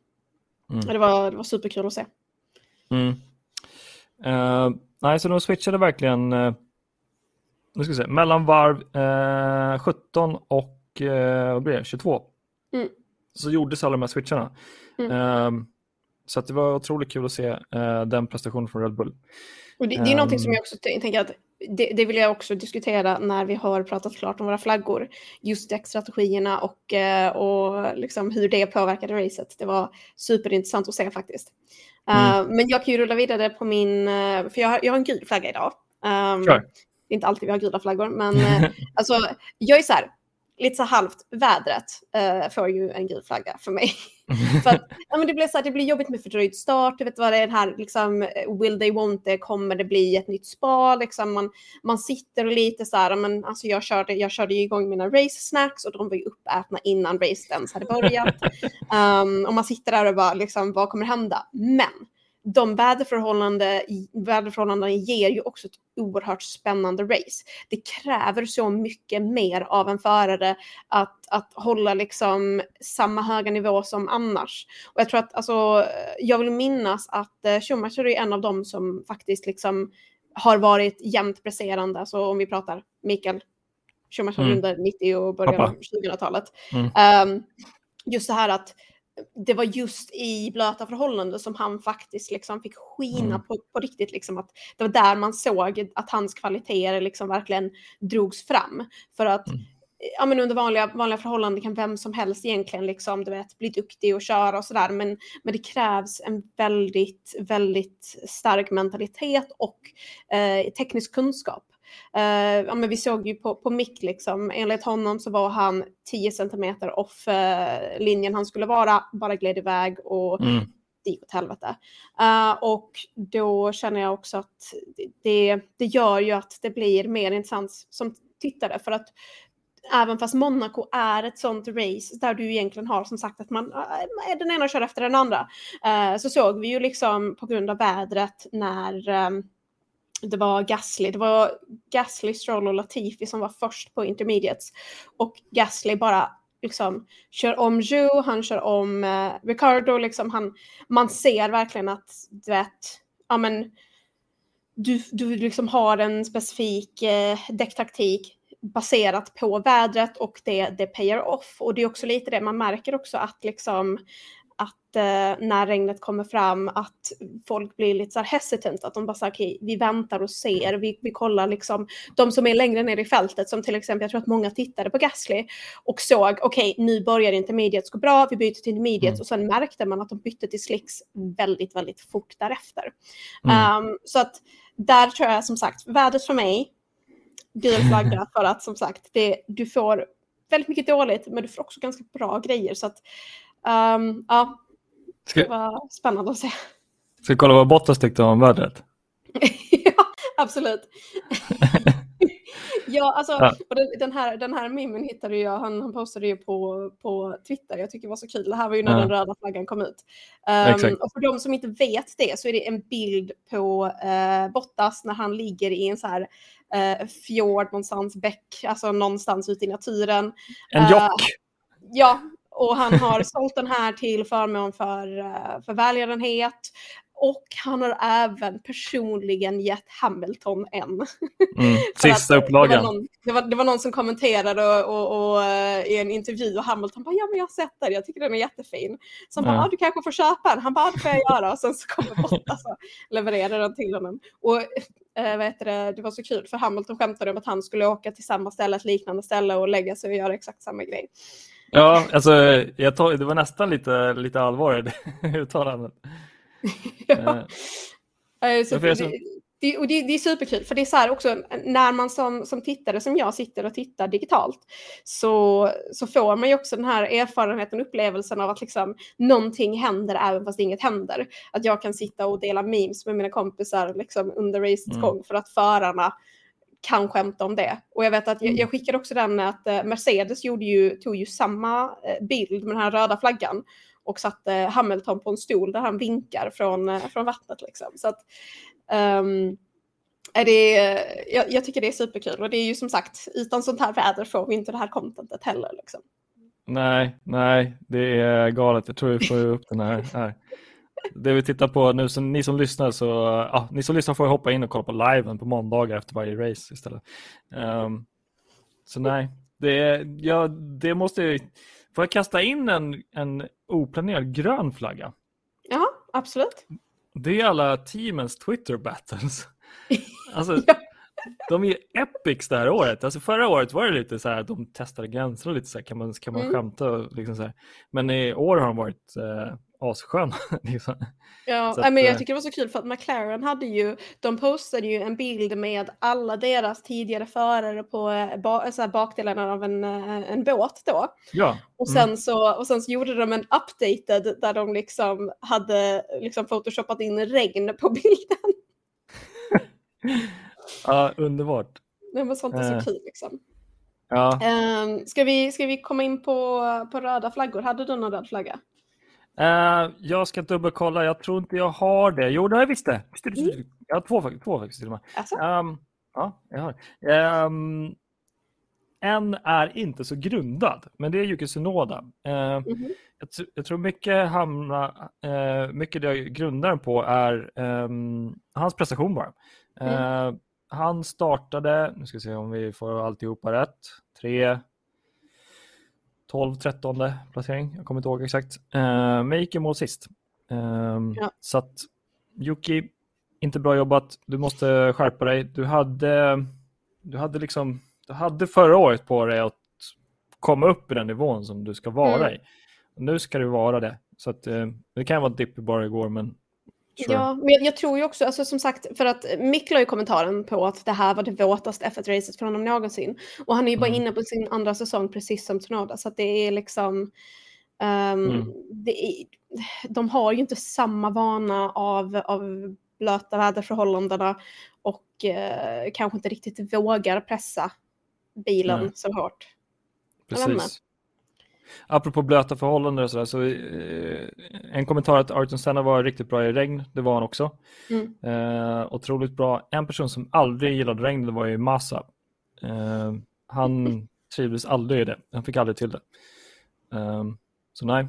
Mm. Det, var, det var superkul att se. Mm. Uh, nej, så de switchade verkligen uh, nu ska vi se, mellan varv uh, 17 och vad blir det, 22. Mm. Så gjordes alla de här switcharna. Mm. Så det var otroligt kul att se uh, den prestationen från Red Bull. Och det, det är um, någonting som ehm. jag också tänker att det, det, vill jag också diskutera när vi har pratat klart om våra flaggor. Just däckstrategierna och, uh, och liksom hur det påverkade racet. Det var superintressant att se faktiskt. Uh, mm. Men jag kan ju rulla vidare på min, för jag har, jag har en gul flagga idag. Um, sure. Det är inte alltid vi har gula flaggor, men alltså, jag är så här, lite så halvt vädret uh, får ju en gul flagga för mig. för att, ja, men det, blir så här, det blir jobbigt med fördröjd start, du vet vad det är här, liksom, will they, won't they, kommer det bli ett nytt spa? Liksom, man, man sitter och lite så här, men alltså jag körde, jag körde igång mina race snacks och de var ju uppätna innan race ens hade börjat. um, och man sitter där och bara, liksom, vad kommer hända? Men de väderförhållanden, väderförhållandena ger ju också ett oerhört spännande race. Det kräver så mycket mer av en förare att, att hålla liksom samma höga nivå som annars. Och jag tror att, alltså, jag vill minnas att eh, Schumacher är en av dem som faktiskt liksom har varit jämnt presserande, alltså om vi pratar Mikael Schumacher mm. under 90 och början av 2000-talet. Mm. Um, just det här att det var just i blöta förhållanden som han faktiskt liksom fick skina mm. på, på riktigt. Liksom att det var där man såg att hans kvaliteter liksom verkligen drogs fram. För att mm. ja, men under vanliga, vanliga förhållanden kan vem som helst egentligen liksom, du vet, bli duktig och köra och sådär. Men, men det krävs en väldigt, väldigt stark mentalitet och eh, teknisk kunskap Uh, ja, men vi såg ju på, på Mick, liksom, enligt honom så var han 10 centimeter off uh, linjen han skulle vara, bara gled iväg och mm. det gick åt helvete. Uh, och då känner jag också att det, det gör ju att det blir mer intressant som tittare för att även fast Monaco är ett sånt race där du egentligen har som sagt att man är den ena kör efter den andra. så såg vi ju liksom på grund av vädret när um, det var Gasly, det var Gasly, Stroll och Latifi som var först på intermediates. Och Gasly bara liksom kör om Zhu, han kör om eh, Ricardo, liksom han, man ser verkligen att du vet, ja men du, du liksom har en specifik eh, däcktaktik baserat på vädret och det, det payar off. Och det är också lite det, man märker också att liksom att eh, när regnet kommer fram att folk blir lite så här hesitant, att de bara säger okej, okay, vi väntar och ser, vi, vi kollar liksom, de som är längre ner i fältet, som till exempel, jag tror att många tittade på Gasly och såg, okej, okay, nu börjar intermediates gå bra, vi byter till intermediates mm. och sen märkte man att de bytte till slicks väldigt, väldigt fort därefter. Mm. Um, så att där tror jag som sagt, vädret för mig, gul flagga för att som sagt, det, du får väldigt mycket dåligt, men du får också ganska bra grejer. Så att Um, ja, det var spännande att se. Ska vi kolla vad Bottas tyckte om vädret? ja, absolut. ja, alltså, ja. den, här, den här memen hittade jag, han, han postade ju på, på Twitter, jag tycker det var så kul. Det här var ju när ja. den röda flaggan kom ut. Um, och för de som inte vet det så är det en bild på uh, Bottas när han ligger i en så här uh, fjord någonstans, bäck, alltså någonstans ute i naturen. En jock. Uh, ja, och han har sålt den här till förmån för, eh, för välgörenhet. Och han har även personligen gett Hamilton en. Mm, sista upplagan. Det var, någon, det, var, det var någon som kommenterade och, och, och, eh, i en intervju och Hamilton bara ja men jag har sett den, jag tycker den är jättefin. Så han bara ja. ah, du kanske får köpa den. Han bara ah, det får jag göra och sen så kommer Bottas och levererar den till honom. Och äh, vad heter det, det var så kul för Hamilton skämtade om att han skulle åka till samma ställe, ett liknande ställe och lägga sig och göra exakt samma grej. Ja, alltså jag tog, det var nästan lite, lite allvar i uttalandet. ja. Eh. Så det, det, och det, det, är superkul, för det är så här också när man som, som tittare, som jag sitter och tittar digitalt, så, så får man ju också den här erfarenheten, upplevelsen av att liksom någonting händer även fast inget händer. Att jag kan sitta och dela memes med mina kompisar liksom under racets mm. gång för att förarna kan skämta om det. Och jag vet att jag, jag mm. skickade också den att eh, Mercedes gjorde ju, tog ju samma eh, bild med den här röda flaggan och satte Hamilton på en stol där han vinkar från, eh, från vattnet. Liksom. Så att, um, är det, jag, jag, tycker det är superkul och det är ju som sagt utan sånt här väder får vi inte det här contentet heller. Liksom. Nej, nej, det är galet. Jag tror vi får upp den här. här. Det vi tittar på nu, så ni som lyssnar så, ja, ni som lyssnar får hoppa in och kolla på liven på måndagar efter varje race istället. Um, så nej, det, ja, det måste Får jag kasta in en, en oplanerad grön flagga? Ja, absolut. Det är alla teamens Twitter battles. Alltså, ja. De är epics det här året. Alltså förra året var det lite så här de testade gränser och lite så här, kan man, kan man mm. skämta och liksom så här. Men i år har de varit eh, asskön. liksom. Ja, att, men jag eh, tycker det var så kul för att McLaren hade ju, de postade ju en bild med alla deras tidigare förare på eh, ba, så här, bakdelen av en, eh, en båt då. Ja. Och, sen mm. så, och sen så gjorde de en updated där de liksom hade liksom photoshopat in regn på bilden. ja, underbart. Det var sånt är så kul liksom. Ja. Um, ska, vi, ska vi komma in på, på röda flaggor? Hade du någon röd flagga? Uh, jag ska dubbelkolla. Jag tror inte jag har det. Jo, det har jag visst det. Mm. Jag har två, två faktiskt till och med. Alltså? Um, ja, jag har. Um, en är inte så grundad, men det är Yuki Tsunoda. Uh, mm -hmm. jag, jag, tror mycket, hamna, uh, mycket det jag grundar den på är um, hans prestation bara. Mm. Han startade, nu ska vi se om vi får alltihopa rätt, tre, 12, 13 placering. Jag kommer inte ihåg exakt. Uh, men gick i mål sist. Uh, ja. Så att Yuki, inte bra jobbat. Du måste skärpa dig. Du hade, du hade, liksom, du hade förra året på dig att komma upp i den nivån som du ska vara mm. i. Nu ska du vara det. Så att, uh, det kan vara dipp bara igår, men. Ja, men jag, tror ju också, alltså, som sagt, för att Mick la ju kommentaren på att det här var det våtaste F1-racet från honom någonsin. Och han är ju bara mm. inne på sin andra säsong precis som Tsunoda, så att det är liksom... Um, mm. det är, de har ju inte samma vana av, av blöta väderförhållandena och uh, kanske inte riktigt vågar pressa bilen Nej. så hårt. Precis. Apropå blöta förhållanden och sådär, så eh, en kommentar att Arton Senna var riktigt bra i regn, det var han också. Mm. Eh, otroligt bra. En person som aldrig gillade regn, det var ju Massa. Eh, han trivdes aldrig i det, han fick aldrig till det. Eh, så nej.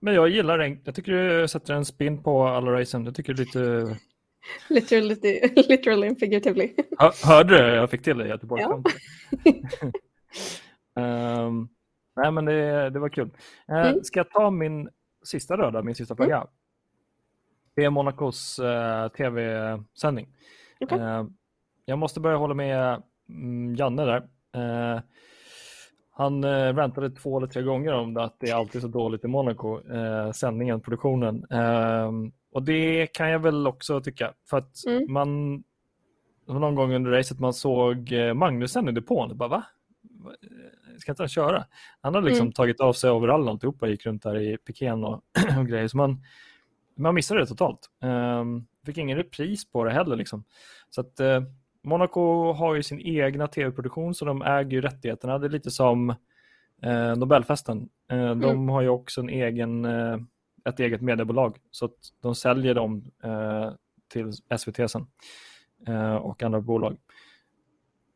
Men jag gillar regn, jag tycker det sätter en spin på alla racen, jag tycker lite Literally, literally and figuratively. hörde du? Jag fick till det i Göteborg. Ja. um, Nej, men det, det var kul. Eh, mm. Ska jag ta min sista röda, min sista flagga? Mm. Det är Monacos eh, tv-sändning. Okay. Eh, jag måste börja hålla med mm, Janne där. Eh, han eh, rantade två eller tre gånger om det, att det är alltid så dåligt i Monaco, eh, sändningen, produktionen. Eh, och det kan jag väl också tycka, för att mm. man någon gång under racet man såg Magnusen i depån, bara va? Ska inte han köra? Han har liksom mm. tagit av sig overallen och alltihopa, gick runt där i piken och, och grejer. Så man, man missade det totalt. Um, fick ingen repris på det heller. Liksom. Så att uh, Monaco har ju sin egna tv-produktion så de äger ju rättigheterna. Det är lite som uh, Nobelfesten. Uh, mm. De har ju också en egen, ett eget mediebolag så att de säljer dem till SVT sen och andra bolag.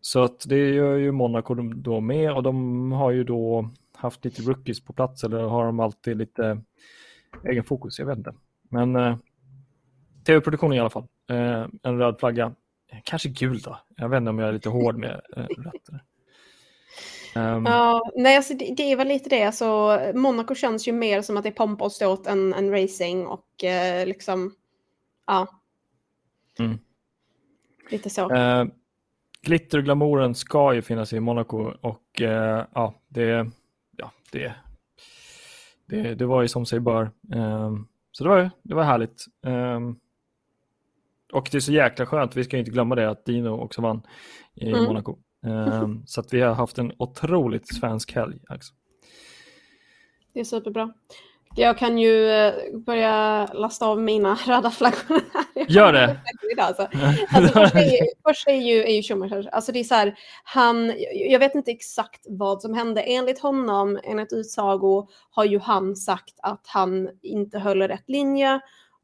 Så att det gör ju Monaco då med och de har ju då haft lite rookies på plats eller har de alltid lite egen fokus, jag vet inte. Men eh, tv-produktionen i alla fall. Eh, en röd flagga. Kanske gul då. Jag vet inte om jag är lite hård med eh, rött. Um... Ja, nej, alltså det, det, är väl lite det. Alltså, Monaco känns ju mer som att det är pompa och ståt än, än racing och eh, liksom, ja. Mm. Lite så. Uh, glitterglamouren ska ju finnas i Monaco och eh, ja, det, ja det, det, det var ju som sig bör. Um, så det var, det var härligt. Um, Och det är så jäkla skönt, vi ska inte glömma det, att Dino också vann i Mm. Monaco. Ehm, så att vi har haft en otroligt svensk helg. Alltså. Det är superbra. Jag kan ju eh, börja lasta av mina röda flaggor. här. Gör det. Idag, alltså. Alltså, är, ju- är ju, är ju Schumacher. Alltså det är så här, han, jag vet inte exakt vad som hände. Enligt honom, enligt utsago, har ju han sagt att han inte höll rätt linje.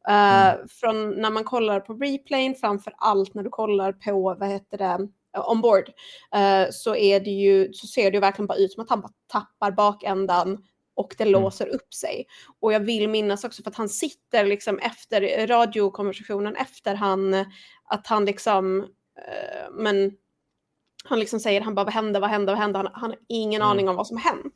Eh, Från när man kollar på replayen, framför allt när du kollar på, vad heter det, ombord, eh, så, är det ju, så ser det ju verkligen bara ut som att han bara tappar bakändan och det låser upp sig. Och jag vill minnas också för att han sitter liksom efter radiokonversationen efter han, att han liksom, eh, men han liksom säger, han bara vad hände, vad hände, vad hände? Han, han har ingen Mm. aning om vad som hänt.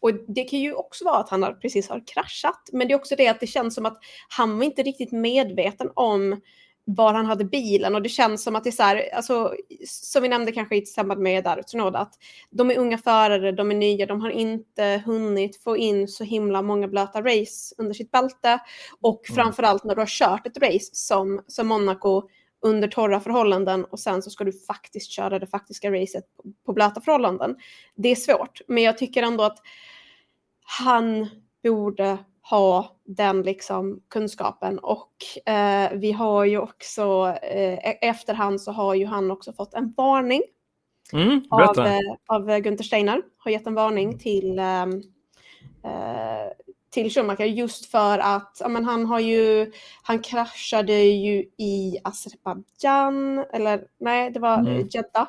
Och det kan ju också vara att han har, precis har kraschat. Men det är också det att det känns som att han var inte riktigt medveten om var han hade bilen och det känns som att det är så här, alltså, som vi nämnde kanske i samband med där Tsunoda, att de är unga förare, de är nya, de har inte hunnit få in så himla många blöta race under sitt bälte och Mm. framförallt när du har kört ett race som, som Monaco under torra förhållanden och sen så ska du faktiskt köra det faktiska racet på, på blöta förhållanden. Det är svårt, men jag tycker ändå att han borde ha den liksom kunskapen och eh, vi har ju också eh, e- efterhand så har ju han också fått en varning Mm, av, eh, av Günther Steiner. Har gett en varning till, ehm, eh, till Schumacher just för att ja, men han har ju, han kraschade ju i Azerbajdzjan, eller nej det var mm. Jeddah.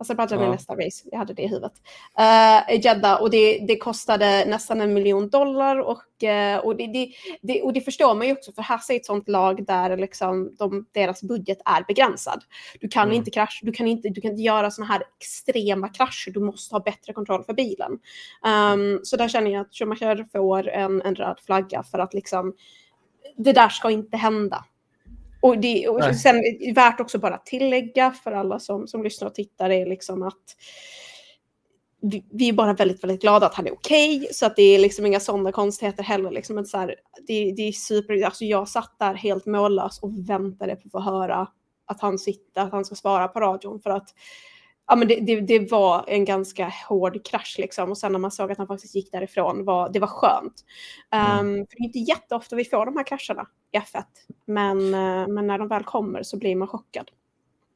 Azerbajdzjan är Ja. nästa race, jag hade det i huvudet. Uh, Jeddah och det, det kostade nästan en miljon dollar och, eh, och, det, det, det, och det förstår man ju också för här ser ett sånt lag där liksom de, deras budget är begränsad. Du kan, Mm. inte krascha, du, kan inte, du kan inte göra såna här extrema krascher, du måste ha bättre kontroll för bilen. Um, så där känner jag att Schumacher får en, en röd flagga för att liksom, det där ska inte hända. Och, det, och Nej. sen värt också bara att tillägga för alla som, som lyssnar och tittar är liksom att vi, vi är bara väldigt, väldigt glada att han är okej. så att det är liksom inga sådana konstigheter heller. Liksom. Men så här, det, det är super, alltså jag satt där helt mållös och väntade på att få höra att han sitter, att han ska svara på radion. För att ja, men det, det, det var en ganska hård krasch liksom. Och sen när man såg att han faktiskt gick därifrån, var, det var skönt. Um, för det är inte jätteofta vi får de här krascherna i F1. Men, eh, men när de väl kommer så blir man chockad.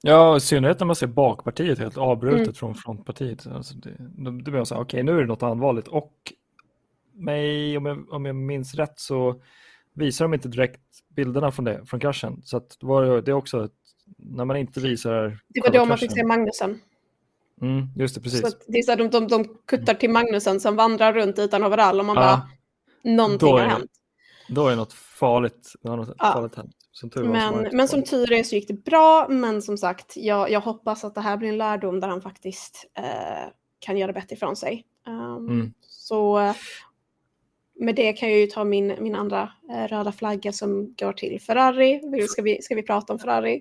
Ja, i synnerhet när man ser bakpartiet helt avbrutet Mm. från frontpartiet. Alltså det, då, då blir man så här, okej nu är det något allvarligt. Och mig, om jag, om jag minns rätt så visar de inte direkt bilderna från, det, från kraschen. Så att det, var, det är också, ett, när man inte visar Det var då man fick kraschen. se Magnusen. Mm, just det, precis. Så det är så här, de, de, de kuttar till Magnusen som vandrar runt utan overall och man Ja. bara, någonting har hänt. Då är något farligt, något Ja. farligt hänt. Som tur Men, men som tur är så gick det bra. Men som sagt, jag, jag hoppas att det här blir en lärdom där han faktiskt eh, kan göra bättre ifrån sig. Um, Mm. Så eh, med det kan jag ju ta min, min andra eh, röda flagga som går till Ferrari. Ska vi, ska vi prata om Ferrari?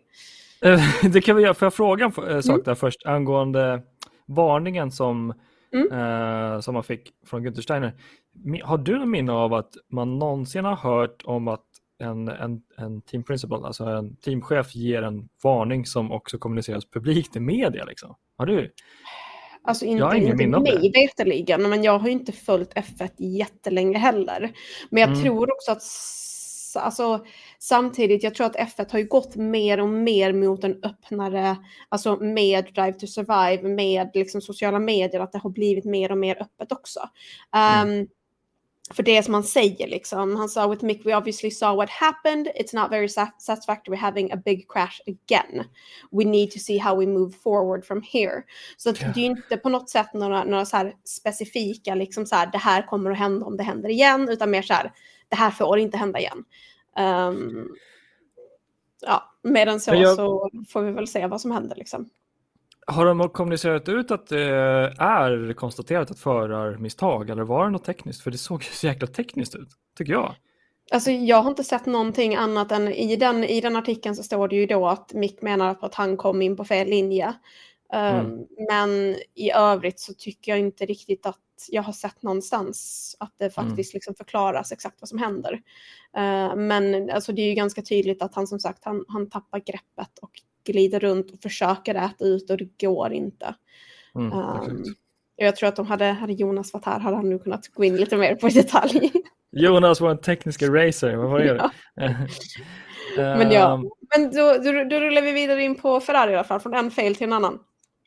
Eh, Det kan vi göra. Får jag fråga en f- sak Mm. där först angående varningen som, Mm. eh, som man fick från Günther Steiner. Har du någon minne av att man någonsin har hört om att en, en, en team principal, alltså en teamchef ger en varning som också kommuniceras publikt i media? Liksom? Har du? Alltså Jag har inte, ingen inte minne av mig veterligen, men jag har ju inte följt F1 jättelänge heller. Men jag Mm. tror också att alltså, samtidigt, jag tror att F1 har ju gått mer och mer mot en öppnare, alltså med Drive to Survive, med liksom sociala medier, att det har blivit mer och mer öppet också. Mm. För det som han säger liksom, han sa with Mick we obviously saw what happened, it's not very sat- satisfactory having a big crash again. We need to see how we move forward from here. Så Ja. det är ju inte på något sätt några, några så specifika, liksom så här, det här kommer att hända om det händer igen, utan mer så här, det här får inte hända igen. Um, ja, medan så, jag- så får vi väl se vad som händer liksom. Har de kommunicerat ut att det är konstaterat ett förarmisstag eller var det något tekniskt? För det såg ju så jäkla tekniskt ut, tycker jag. Alltså jag har inte sett någonting annat än i den, i den artikeln så står det ju då att Mick menar på att han kom in på fel linje. Mm. Men i övrigt så tycker jag inte riktigt att jag har sett någonstans att det Mm. faktiskt liksom förklaras exakt vad som händer. Eh, Men alltså det är ju ganska tydligt att han som sagt, han, han tappar greppet och glider runt och försöker äta ut och det går inte. Mm, Um, jag tror att om hade, hade Jonas varit här hade han nog kunnat gå in lite mer på detalj. Jonas var en teknisk racer, vad var det? Ja. Men ja, Ehm, men då, då, då rullar vi vidare in på Ferrari i alla fall, från en fail till en annan.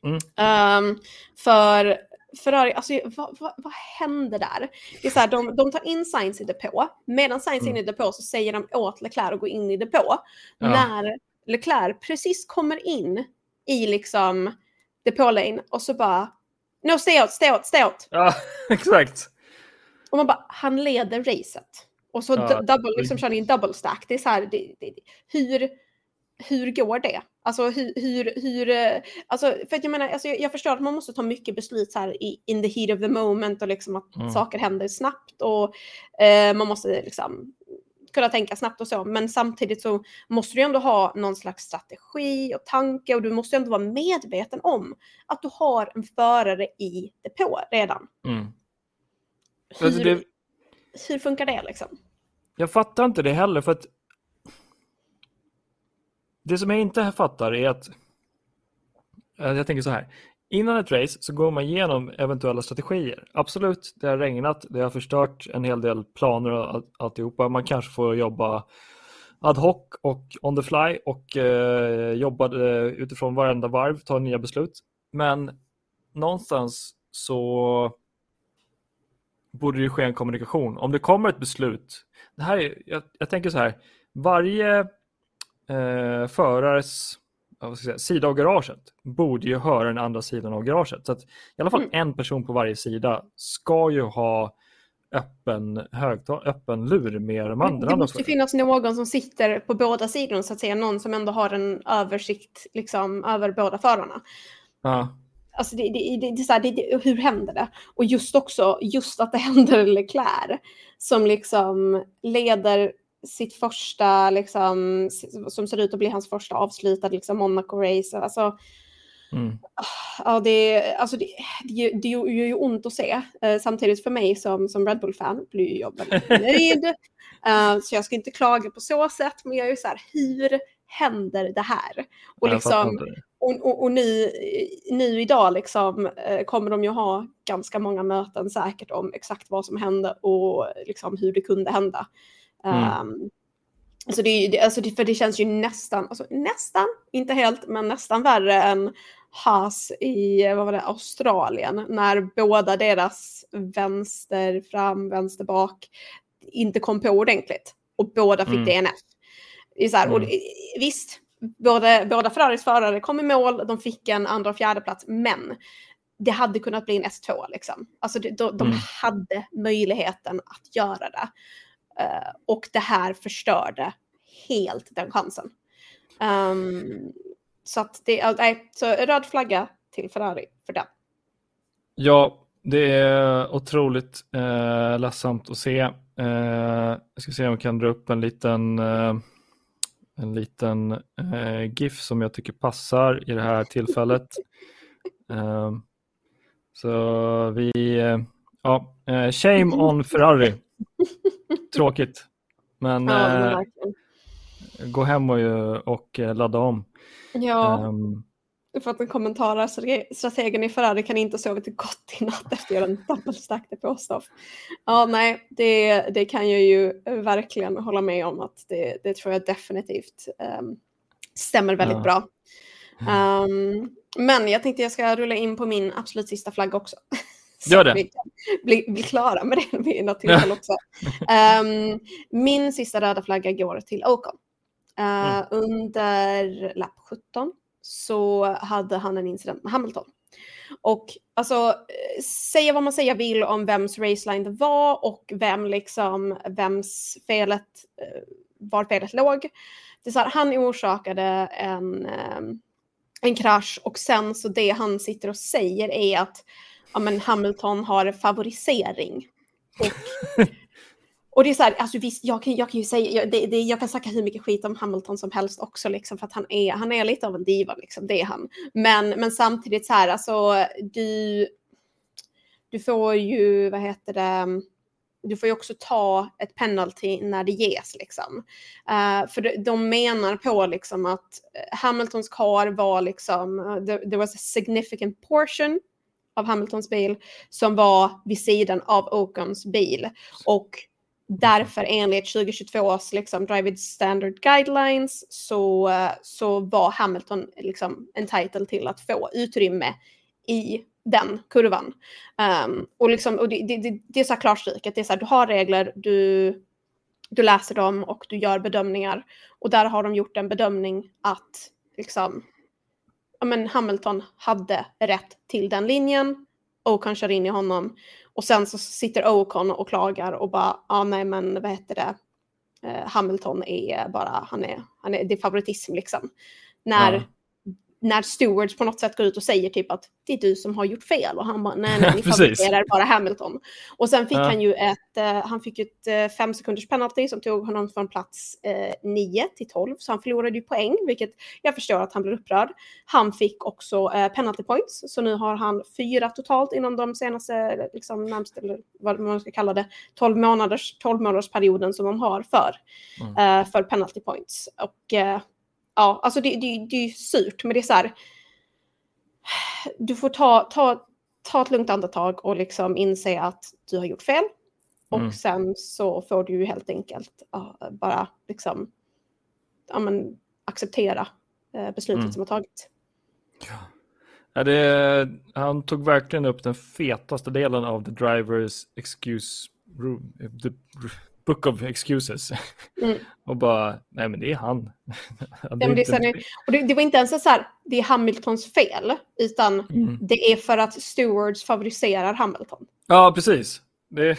Mm. Ehm, för Ferrari, alltså vad, vad, vad händer där? Det är så här, de, de tar in Sainz i depå, medan Sainz är Mm. inne i depå så säger de åt Leclerc att gå in i depå. Ja. När Leclerc precis kommer in i liksom depålane och så bara No, stay out, stay out, stay out. Ja, exakt. Och man bara, han leder racet. Och så Ja, double, liksom kör ni en double stack. Det är så här, det, det, hur, hur går det? Alltså hur, hur, hur eh, alltså, för att jag menar, alltså, jag, jag förstår att man måste ta mycket beslut så här i in the heat of the moment och liksom att Mm. saker händer snabbt och eh, man måste liksom kunna tänka snabbt och så. Men samtidigt så måste du ändå ha någon slags strategi och tanke och du måste ändå vara medveten om att du har en förare i depå redan. Mm. Hur, Alltså det, hur funkar det liksom? jag fattar inte det heller för att det som jag inte fattar är att jag tänker så här. Innan ett race så går man igenom eventuella strategier. Absolut, det har regnat, det har förstört en hel del planer och alltihopa. Man kanske får jobba ad hoc och on the fly och eh, jobba eh, utifrån varenda varv, ta nya beslut. Men någonstans så borde det ske en kommunikation. Om det kommer ett beslut, det här är, jag, jag tänker så här, varje eh, förares vad ska jag säga, sida av garaget borde ju höra den andra sidan av garaget. Så att i alla fall Mm. en person på varje sida ska ju ha öppen, högtal, öppen lur med de andra. det måste finnas någon som sitter på båda sidorna så att säga. Någon som ändå har en översikt liksom, över båda förarna. Ja. Alltså det, det, det, det, så här, det, det, hur händer det? Och just också, just att det händer Leclerc som liksom leder sitt första, liksom, som ser ut att bli hans första avslutade liksom, Monaco-race. Alltså, Mm. ja, det, alltså det, det, det gör ju ont att se. Eh, samtidigt för mig som, som Red Bull-fan blir jag väldigt nöjd. Eh, så jag ska inte klaga på så sätt, men jag är ju så här, hur händer det här? Och, liksom, och, och, och nu, nu idag liksom, eh, kommer de ju ha ganska många möten säkert om exakt vad som hände och liksom hur det kunde hända. Mm. Um, så det, det, alltså det, för det känns ju nästan, alltså nästan, inte helt, men nästan värre än Haas i vad var det, Australien när båda deras vänster fram, vänster bak inte kom på ordentligt och båda fick Mm. DNF. Det så här, och Mm. det, visst, båda, båda Ferraris förare kom i mål, de fick en andra och fjärde plats, men det hade kunnat bli en S2 liksom. Alltså de, de Mm. hade möjligheten att göra det. Eh, och det här förstörde helt den chansen. Ehm, så att det, nej, så röd flagga till Ferrari för den. Ja, det är otroligt eh, ledsamt att se. Eh, jag ska se om jag kan dra upp en liten, eh, en liten eh, GIF som jag tycker passar i det här tillfället. Eh, så vi, eh, ja, eh, shame on Ferrari. Tråkigt. Men Ja, eh, gå hem och, och eh, ladda om. ja Ehm, för att en kommentarstrategen i Ferrari kan inte sova till gott i natt efter att göra en double stack depåstopp. Ja, nej, det, det kan jag ju verkligen hålla med om att det, det tror jag definitivt ehm, stämmer väldigt Ja. bra. Ehm, men jag tänkte jag ska rulla in på min absolut sista flagga också. Så Gör det. Vi kan bli, bli klara med det vid något tillfälle också. Ehm, min sista röda flagga går till Ocon. Eh, Mm. Under lapp 17 så hade han en incident med Hamilton. Och alltså, säga vad man säger vill om vems raceline det var och vem liksom, vems felet, eh, var felet låg. Det är så här, han orsakade en, eh, en krasch och sen så det han sitter och säger är att ja, men Hamilton har favorisering. Och, och det är så här, alltså visst, jag kan, jag kan ju säga, jag, det, det, jag kan snacka hur mycket skit om Hamilton som helst också, liksom, för att han är, han är lite av en diva, liksom, det är han. Men, men samtidigt så här, alltså, du, du får ju, vad heter det, du får ju också ta ett penalty när det ges. Liksom. Uh, för de, menar på liksom att Hamiltons car var liksom, uh, there, there was a significant portion av Hamiltons bil som var vid sidan av Ocons bil. Och därför enligt 2022 års liksom, Driving Standard Guidelines så, så var Hamilton liksom entitled till att få utrymme i den kurvan. Um, och liksom, och det, det, det är så här klarstryket, det är så här, du har regler, du, du läser dem och du gör bedömningar. Och där har de gjort en bedömning att liksom, ja, men Hamilton hade rätt till den linjen. Ocon kör in i honom. Och sen så sitter Ocon och klagar och bara, ja ah, nej men vad heter det, eh, Hamilton är bara, han är, han är, det är favoritism liksom. När ja när stewards på något sätt går ut och säger typ att det är du som har gjort fel och han bara nej, nej, ni favoriserar bara Hamilton. Och sen fick ja. han ju ett, uh, han fick ett uh, fem sekunders penalty som tog honom från plats uh, eh, 9 till 12, så han förlorade ju poäng, vilket jag förstår att han blir upprörd. Han fick också uh, penalty points, så nu har han fyra totalt inom de senaste, liksom närmast, eller vad man ska kalla det, 12 månaders, 12 månaders perioden som de har för, mm. för penalty points. Och ja, alltså det, det, det är ju surt, men det är så här. Du får ta, ta, ta ett lugnt andetag och liksom inse att du har gjort fel. Och mm. sen så får du ju helt enkelt uh, bara liksom ja, men, acceptera uh, beslutet mm. som har tagits. Ja. Ja, det, han tog verkligen upp den fetaste delen av the drivers excuse room, the, book of excuses. Mm. och bara, nej men det är han. det, ja, det, är och det, det, var inte ens så här, det är Hamiltons fel, utan mm. det är för att stewards favoriserar Hamilton. Ja, precis. Det...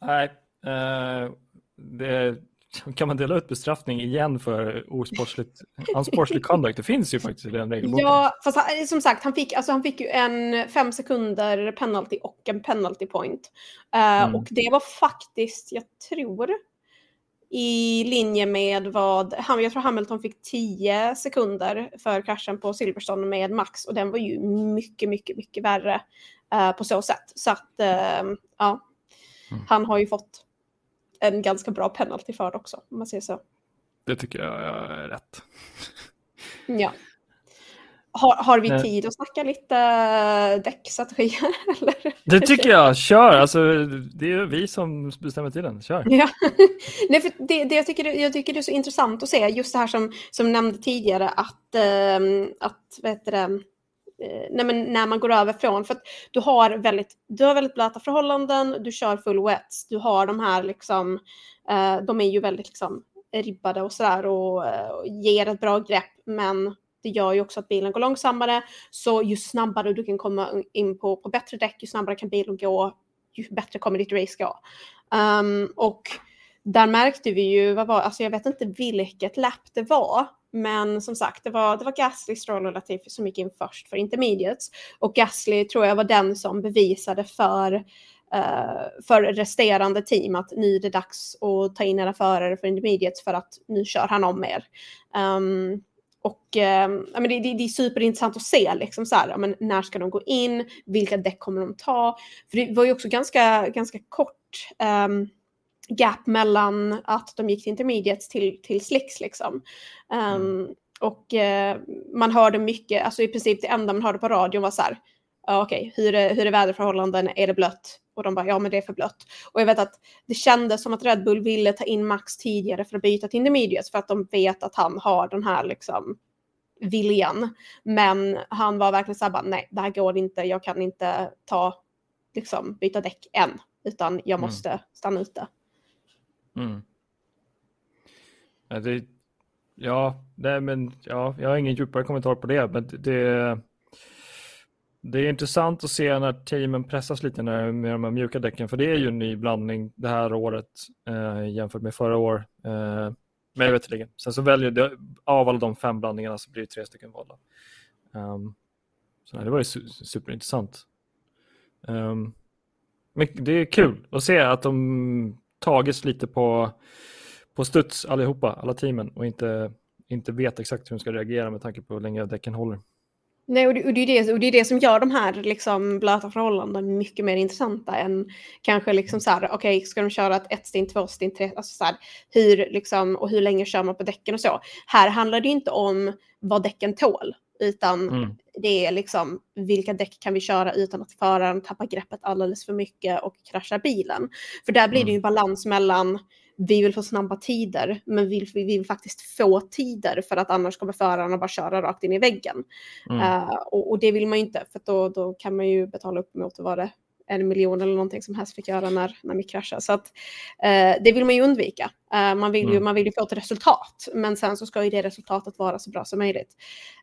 Nej, uh, det kan man dela ut bestraffning igen för osportsligt, unsportslig conduct? Det finns ju faktiskt i den regelboken. Ja, fast han, som sagt, han fick, alltså, han fick ju en fem sekunder penalty och en penalty point. Uh, mm. Och det var faktiskt, jag tror, i linje med vad, jag tror Hamilton fick 10 sekunder för kraschen på Silverstone med Max och den var ju mycket, mycket, mycket värre uh, på så sätt. Så att, uh, ja, mm. han har ju fått en ganska bra penalty för också, om man säger så. Det tycker jag är rätt. ja. Har, har vi tid att snacka lite däckstrategier? Det tycker jag, kör! Alltså, det är vi som bestämmer tiden, kör! Ja. Nej, för det, det jag, tycker, jag tycker det är så intressant att se, just det här som, som nämnde tidigare, att, äh, att vad heter det, Eh, nej, men när man går över från, för att du har väldigt, du har väldigt blöta förhållanden, du kör full wets, du har de här liksom, eh, de är ju väldigt liksom ribbade och sådär och, och ger ett bra grepp, men det gör ju också att bilen går långsammare, så ju snabbare du kan komma in på, på bättre däck, ju snabbare kan bilen gå, ju bättre kommer ditt race gå. Um, och där märkte vi ju, vad var, alltså jag vet inte vilket lapp det var, men som sagt, det var, det var Gasly, Stroll och Latifi som gick in först för intermediates. Och Gasly tror jag var den som bevisade för, uh, för resterande team att nu är det dags att ta in era förare för intermediates för att nu kör han om er. Um, och uh, men det, det, det, är superintressant att se liksom så här, men när ska de gå in, vilka däck kommer de ta? För det var ju också ganska, ganska kort um, gap mellan att de gick till intermediates till, till slicks liksom. Um. Och uh, man hörde mycket, alltså i princip det enda man hörde på radion var så här, ja okej, okay, hur, är, hur är väderförhållanden, är det blött? Och de bara, ja men det är för blött. Och jag vet att det kändes som att Red Bull ville ta in Max tidigare för att byta till intermediates för att de vet att han har den här liksom viljan. Men han var verkligen så här, bara, nej det här går inte, jag kan inte ta, liksom byta däck än, utan jag mm. måste mm. stanna ute. Mm. Ja, det, ja, nej, men, ja, jag har ingen djupare kommentar på det, men det, det är intressant att se när teamen pressas lite när, med de här mjuka däcken, för det är ju en ny blandning det här året eh, jämfört med förra år. Eh, mig veterligen. Sen så väljer det, av alla de fem blandningarna så blir det tre stycken valda. Um, så nej, det var ju su superintressant. Um, det är kul att se att de tagits lite på, på studs allihopa, alla teamen och inte, inte vet exakt hur de ska reagera med tanke på hur länge däcken håller. Nej, och det, och, det är det, och det är det som gör de här liksom, blöta förhållandena mycket mer intressanta än kanske liksom så här, okej, okay, ska de köra ett ett stint, två stint, tre, alltså så här, hur liksom, och hur länge kör man på däcken och så. Här handlar det inte om vad däcken tål, utan mm. det är liksom vilka däck kan vi köra utan att föraren tappar greppet alldeles för mycket och kraschar bilen. För där blir det ju mm. balans mellan vi vill få snabba tider, men vi, vi vill faktiskt få tider för att annars kommer förarna bara köra rakt in i väggen. Mm. Uh, och, och, det vill man ju inte, för då, då kan man ju betala upp mot vad det en miljon eller någonting som helst fick göra när, när vi kraschade. Så att, eh, det vill man ju undvika. Eh, man, vill ju, mm. man vill ju få ett resultat, men sen så ska ju det resultatet vara så bra som möjligt.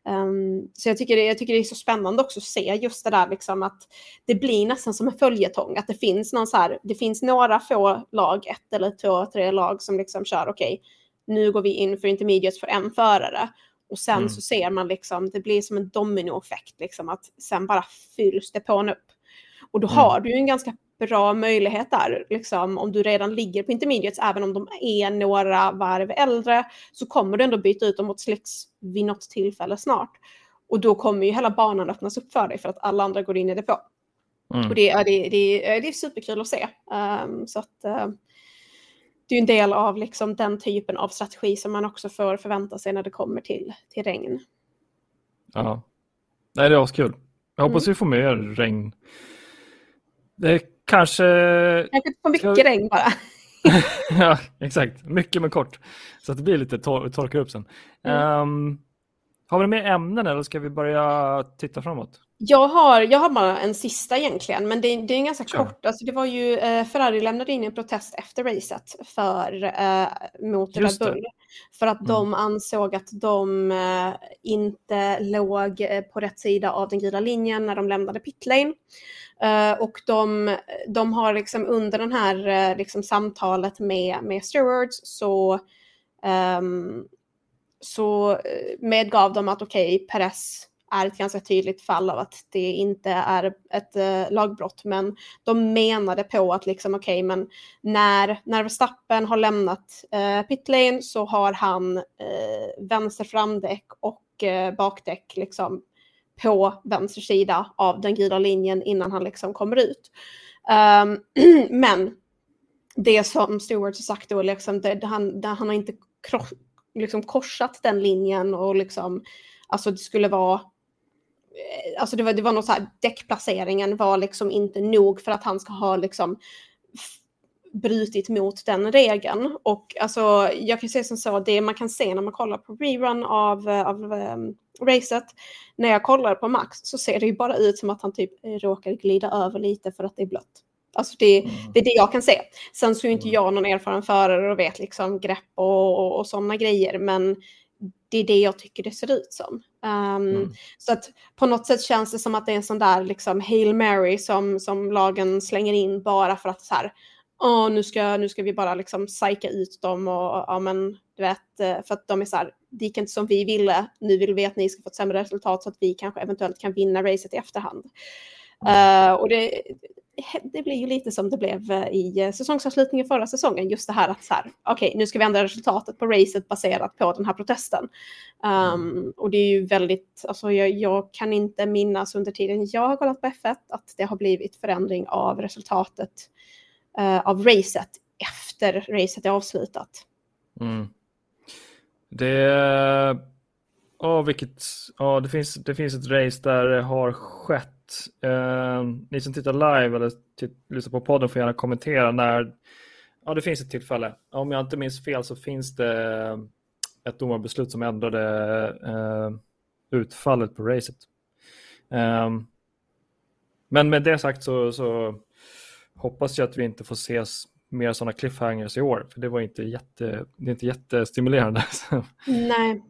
Um, så jag tycker, det, jag tycker det är så spännande också att se just det där liksom att det blir nästan som en följetong, att det finns någon så här, det finns några få lag, ett eller två, tre lag som liksom kör, okej, okay, nu går vi in för intermediates för en förare. Och sen mm. så ser man liksom, det blir som en dominoeffekt, liksom att sen bara fylls det på upp. Och då mm. har du ju en ganska bra möjlighet där, liksom, om du redan ligger på intermediates, även om de är några varv äldre, så kommer du ändå byta ut dem mot slicks vid något tillfälle snart. Och då kommer ju hela banan öppnas upp för dig för att alla andra går in i depå. Mm. Och det, det, det, det är superkul att se. Um, så att, uh, det är en del av liksom den typen av strategi som man också får förvänta sig när det kommer till, till regn. Ja, Nej, det är kul. Jag hoppas mm. vi får mer regn det kanske... Kanske för mycket regn bara. ja, exakt. Mycket men kort. Så att det blir lite tor torkar upp sen. Mm. Um, har vi mer ämnen eller ska vi börja titta framåt? Jag har, jag har bara en sista egentligen, men det, det är ganska sure. kort. Alltså det var ju, eh, Ferrari lämnade in en protest efter racet för, eh, mot Red Bull. För att mm. de ansåg att de eh, inte låg eh, på rätt sida av den gula linjen när de lämnade pitlane. Eh, och de, de har liksom under den här eh, liksom samtalet med, med stewards så, um, så eh, medgav de att okej, okay, Peres är ett ganska tydligt fall av att det inte är ett uh, lagbrott. Men de menade på att liksom okej, okay, men när, när Verstappen har lämnat uh, pitlane så har han uh, vänster framdäck och uh, bakdäck liksom på vänster sida av den gula linjen innan han liksom kommer ut. Um, men det som Stewart har sagt då, liksom, det, han, det, han har inte kross, liksom korsat den linjen och liksom, alltså det skulle vara eh, Alltså det var, det var något så här, däckplaceringen var liksom inte nog för att han ska ha liksom brutit mot den regeln. Och alltså, jag kan säga som så, det man kan se när man kollar på rerun av, av um, racet, när jag kollar på Max så ser det ju bara ut som att han typ råkar glida över lite för att det är blött. Alltså det, mm. det är det jag kan se. Sen så är inte mm. jag någon erfaren förare och vet liksom grepp och, och, och sådana grejer, men det är det jag tycker det ser ut som. Um, mm. Så att på något sätt känns det som att det är en sån där liksom Hail Mary som, som lagen slänger in bara för att så här, oh, nu, ska, nu ska vi bara liksom psyka ut dem och ja men du vet, eh, för att de är så här, det gick inte som vi ville, nu vill vi att ni ska få ett sämre resultat så att vi kanske eventuellt kan vinna racet i efterhand. Mm. Uh, och det, det blir ju lite som det blev eh, i säsongsavslutningen förra säsongen, just det här att så här, okej, okay, nu ska vi ändra resultatet på racet baserat på den här protesten. Um, och det är ju väldigt, alltså jag, jag, kan inte minnas under tiden jag har kollat på F1 att det har blivit förändring av resultatet Eh, av racet efter racet är avslutat. Mm. Det, oh, vilket, oh, det, finns, det finns ett race där det har skett. Eh, ni som tittar live eller typ, lyssnar på podden får gärna kommentera när ja, det finns ett tillfälle. Om jag inte minns fel så finns det eh, ett domarbeslut som ändrade eh, utfallet på racet. Eh, men med det sagt så, så hoppas jag att vi inte får ses mer sådana cliffhangers i år, för det var inte, jätte, det är inte jättestimulerande. Nej.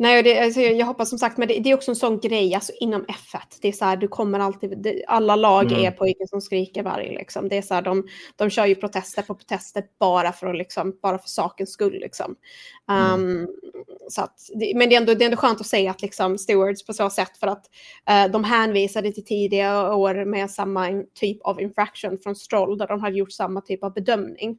Nej, det, alltså, jag hoppas som sagt, men det, det, är också en sån grej alltså, inom F1. Det är så här, du kommer alltid, det, alla lag mm. är pojken som skriker varg. Liksom. Det är så här, de, de kör ju protester på protester bara för, att, liksom, bara för sakens skull. Liksom. Um, mm. så att, men det är, ändå, det är ändå skönt att säga att liksom, stewards på så sätt, för att uh, de hänvisade till tidiga år med samma typ av infraction från Stroll, där de hade gjort samma typ av bedömning.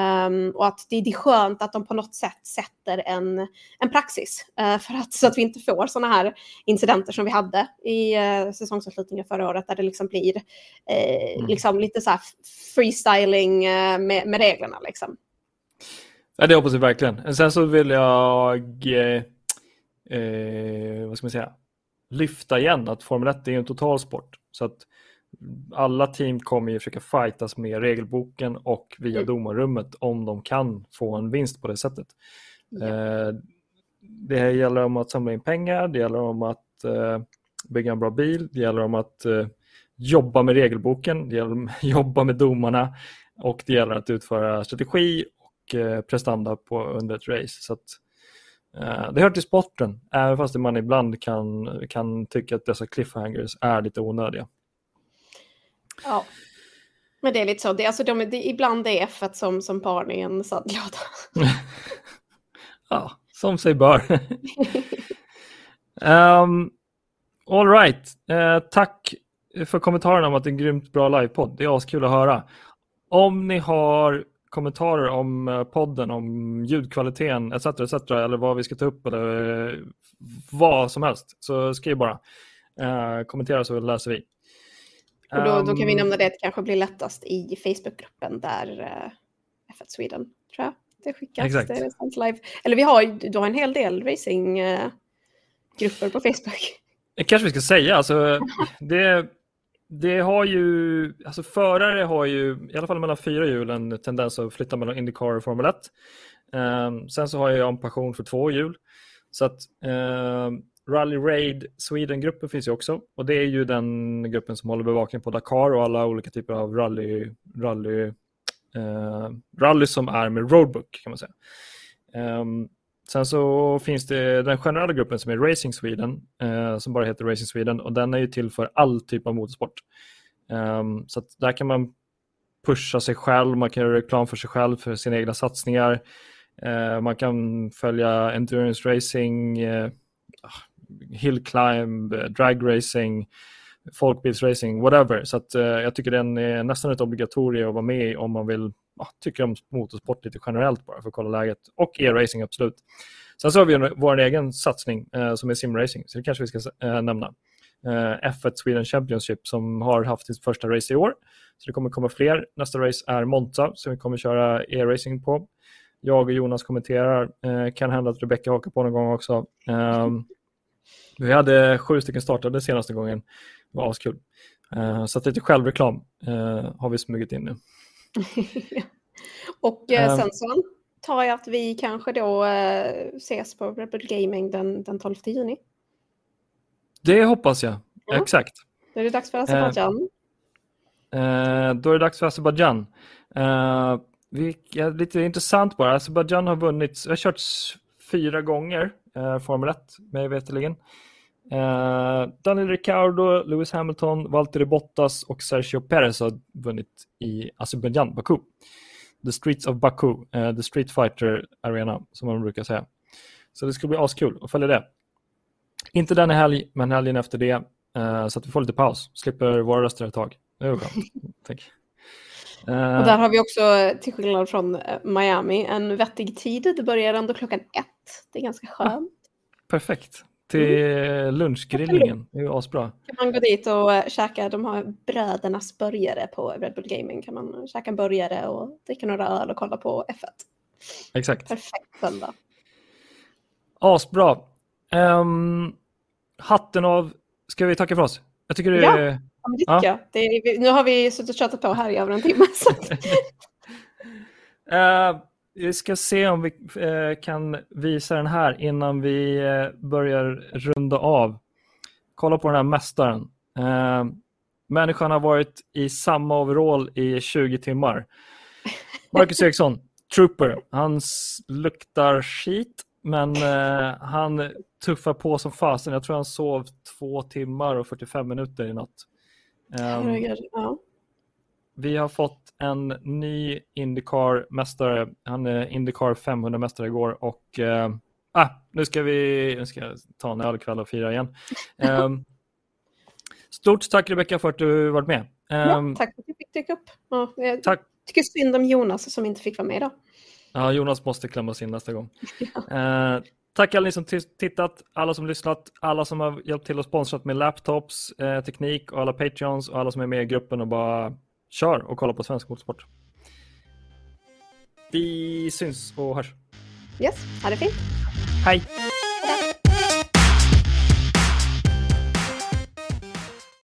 Um, och att det, det, är skönt att de på något sätt sätter en, en praxis uh, för att, så att vi inte får sådana här incidenter som vi hade i uh, säsongsavslutningen förra året där det liksom blir uh, mm. liksom lite så freestyling uh, med, med reglerna. Liksom. Ja, det hoppas jag verkligen. Sen så vill jag vad ska man säga, lyfta igen att Formel 1 är en totalsport. Så att alla team kommer ju försöka fightas med regelboken och via mm. domarrummet om de kan få en vinst på det sättet. Eh, det gäller om att samla in pengar, det gäller om att eh, bygga en bra bil, det gäller om att eh, jobba med regelboken, det gäller att jobba med domarna och det gäller att utföra strategi och prestanda på, under ett race. Så att, det hör till sporten, även fast man ibland kan, kan tycka att dessa cliffhangers är lite onödiga. Ja. Men det är lite så, det, alltså de, det, ibland är F som, som barn i en sandlåda. ja, som sig bör. um, all right, uh, tack för kommentarerna om att det är en grymt bra livepodd. Det är askul att höra. Om ni har kommentarer om eh, podden, om ljudkvaliteten etc. etc. eller vad vi ska ta upp eller eh, vad som helst så skriv bara. Uh, kommentera så läser vi. Och då, då, kan vi ehm. nämna det att det kanske blir lättast i Facebookgruppen där uh, F1 Sweden, tror jag. Det skickas. Exakt. Det är live. Eller vi har, du har en hel del racinggrupper uh, på Facebook. Det kanske vi ska säga. Alltså, det, det har ju, alltså förare har ju, i alla fall mellan fyra hjul, en tendens att flytta mellan Indycar och Formel 1. Um, ehm, sen så har jag en passion för två hjul. Så att um, Rally Raid Sweden-gruppen finns ju också och det är ju den gruppen som håller bevakning på Dakar och alla olika typer av rally, rally, eh, rally som är med roadbook kan man säga. Um, sen så finns det den generella gruppen som är Racing Sweden eh, som bara heter Racing Sweden och den är ju till för all typ av motorsport. Um, så där kan man pusha sig själv, man kan göra reklam för sig själv, för sina egna satsningar. Eh, man kan följa endurance racing, eh, hill climb, drag racing, folkbilsracing, whatever. Så att, eh, jag tycker den är nästan ett obligatorium att vara med i om man vill ja, tycka om motorsport lite generellt bara för att kolla läget. Och e-racing absolut. Sen så har vi vår egen satsning eh, som är simracing, så det kanske vi ska eh, nämna. Eh, F1 Sweden Championship som har haft sitt första race i år. Så det kommer komma fler. Nästa race är Monza som vi kommer köra e-racing på. Jag och Jonas kommenterar. Eh, kan hända att Rebecca hakar på någon gång också. Um, vi hade sju stycken startade senaste gången. Det var askul. Uh, så att lite självreklam uh, har vi smugit in nu. och uh, sen så antar jag att vi kanske då ses på Rebel Gaming den, den 12 juni. Det hoppas jag, ja. exakt. Då är det dags för Azerbajdzjan. då är det dags för Azerbajdzjan. lite intressant bara, Azerbajdzjan har vunnit, har kört fyra gånger eh, Formel 1, mig veterligen. Eh, Daniel Ricciardo, Lewis Hamilton, Valtteri Bottas och Sergio Perez har vunnit i Azerbaijan, Baku. The Streets of Baku, eh, The Street Fighter Arena som man brukar säga. Så det ska bli askul att följa det. Inte den helg, men helgen efter det. Eh, så att vi får lite paus, slipper våra röster ett tag. Det är skönt. Och där har vi också, till skillnad från eh, Miami, en vettig tid. Det börjar ändå klockan ett. Det är ganska skönt. Perfekt. Till mm. lunchgrillningen. Det är asbra. Kan man gå dit och eh, käka, de har brödernas burgare på Red Bull Gaming. Kan man käka en burgare och dricka några öl och kolla på F1. Exakt. Perfekt söndag. Asbra. Um, hatten av. Ska vi tacka för oss? Jag tycker det är... Ja. Ja, men det ja. jag. Det är, nu har vi suttit och tjatat på här i över en timme. uh, vi ska se om vi uh, kan visa den här innan vi uh, börjar runda av. Kolla på den här mästaren. Människan har varit i samma overall i 20 timmar. Marcus Eriksson, Trooper. Han luktar skit, Men han tuffar på som fasen. Jag tror han sov två timmar och 45 minuter i natt. Um, ja. Vi har fått en ny Indycar-mästare. Han är Indycar 500-mästare igår och eh, ah, nu ska vi nu ska jag ta en ölkväll och fira igen. Um, stort tack Rebecka för att du varit med. Ja, ehm, tack för att du fick dyka upp. Ja, jag tack. tycker synd om Jonas som inte fick vara med idag. Ja, Jonas måste klämmas in nästa gång. Ja. Uh, tack alla ni som tittat, alla som lyssnat, alla som har hjälpt till och sponsrat med laptops, eh, teknik och alla patreons och alla som är med i gruppen och bara kör och kolla på svensk motorsport. Vi syns och hörs. Yes, ha det fint. Hej.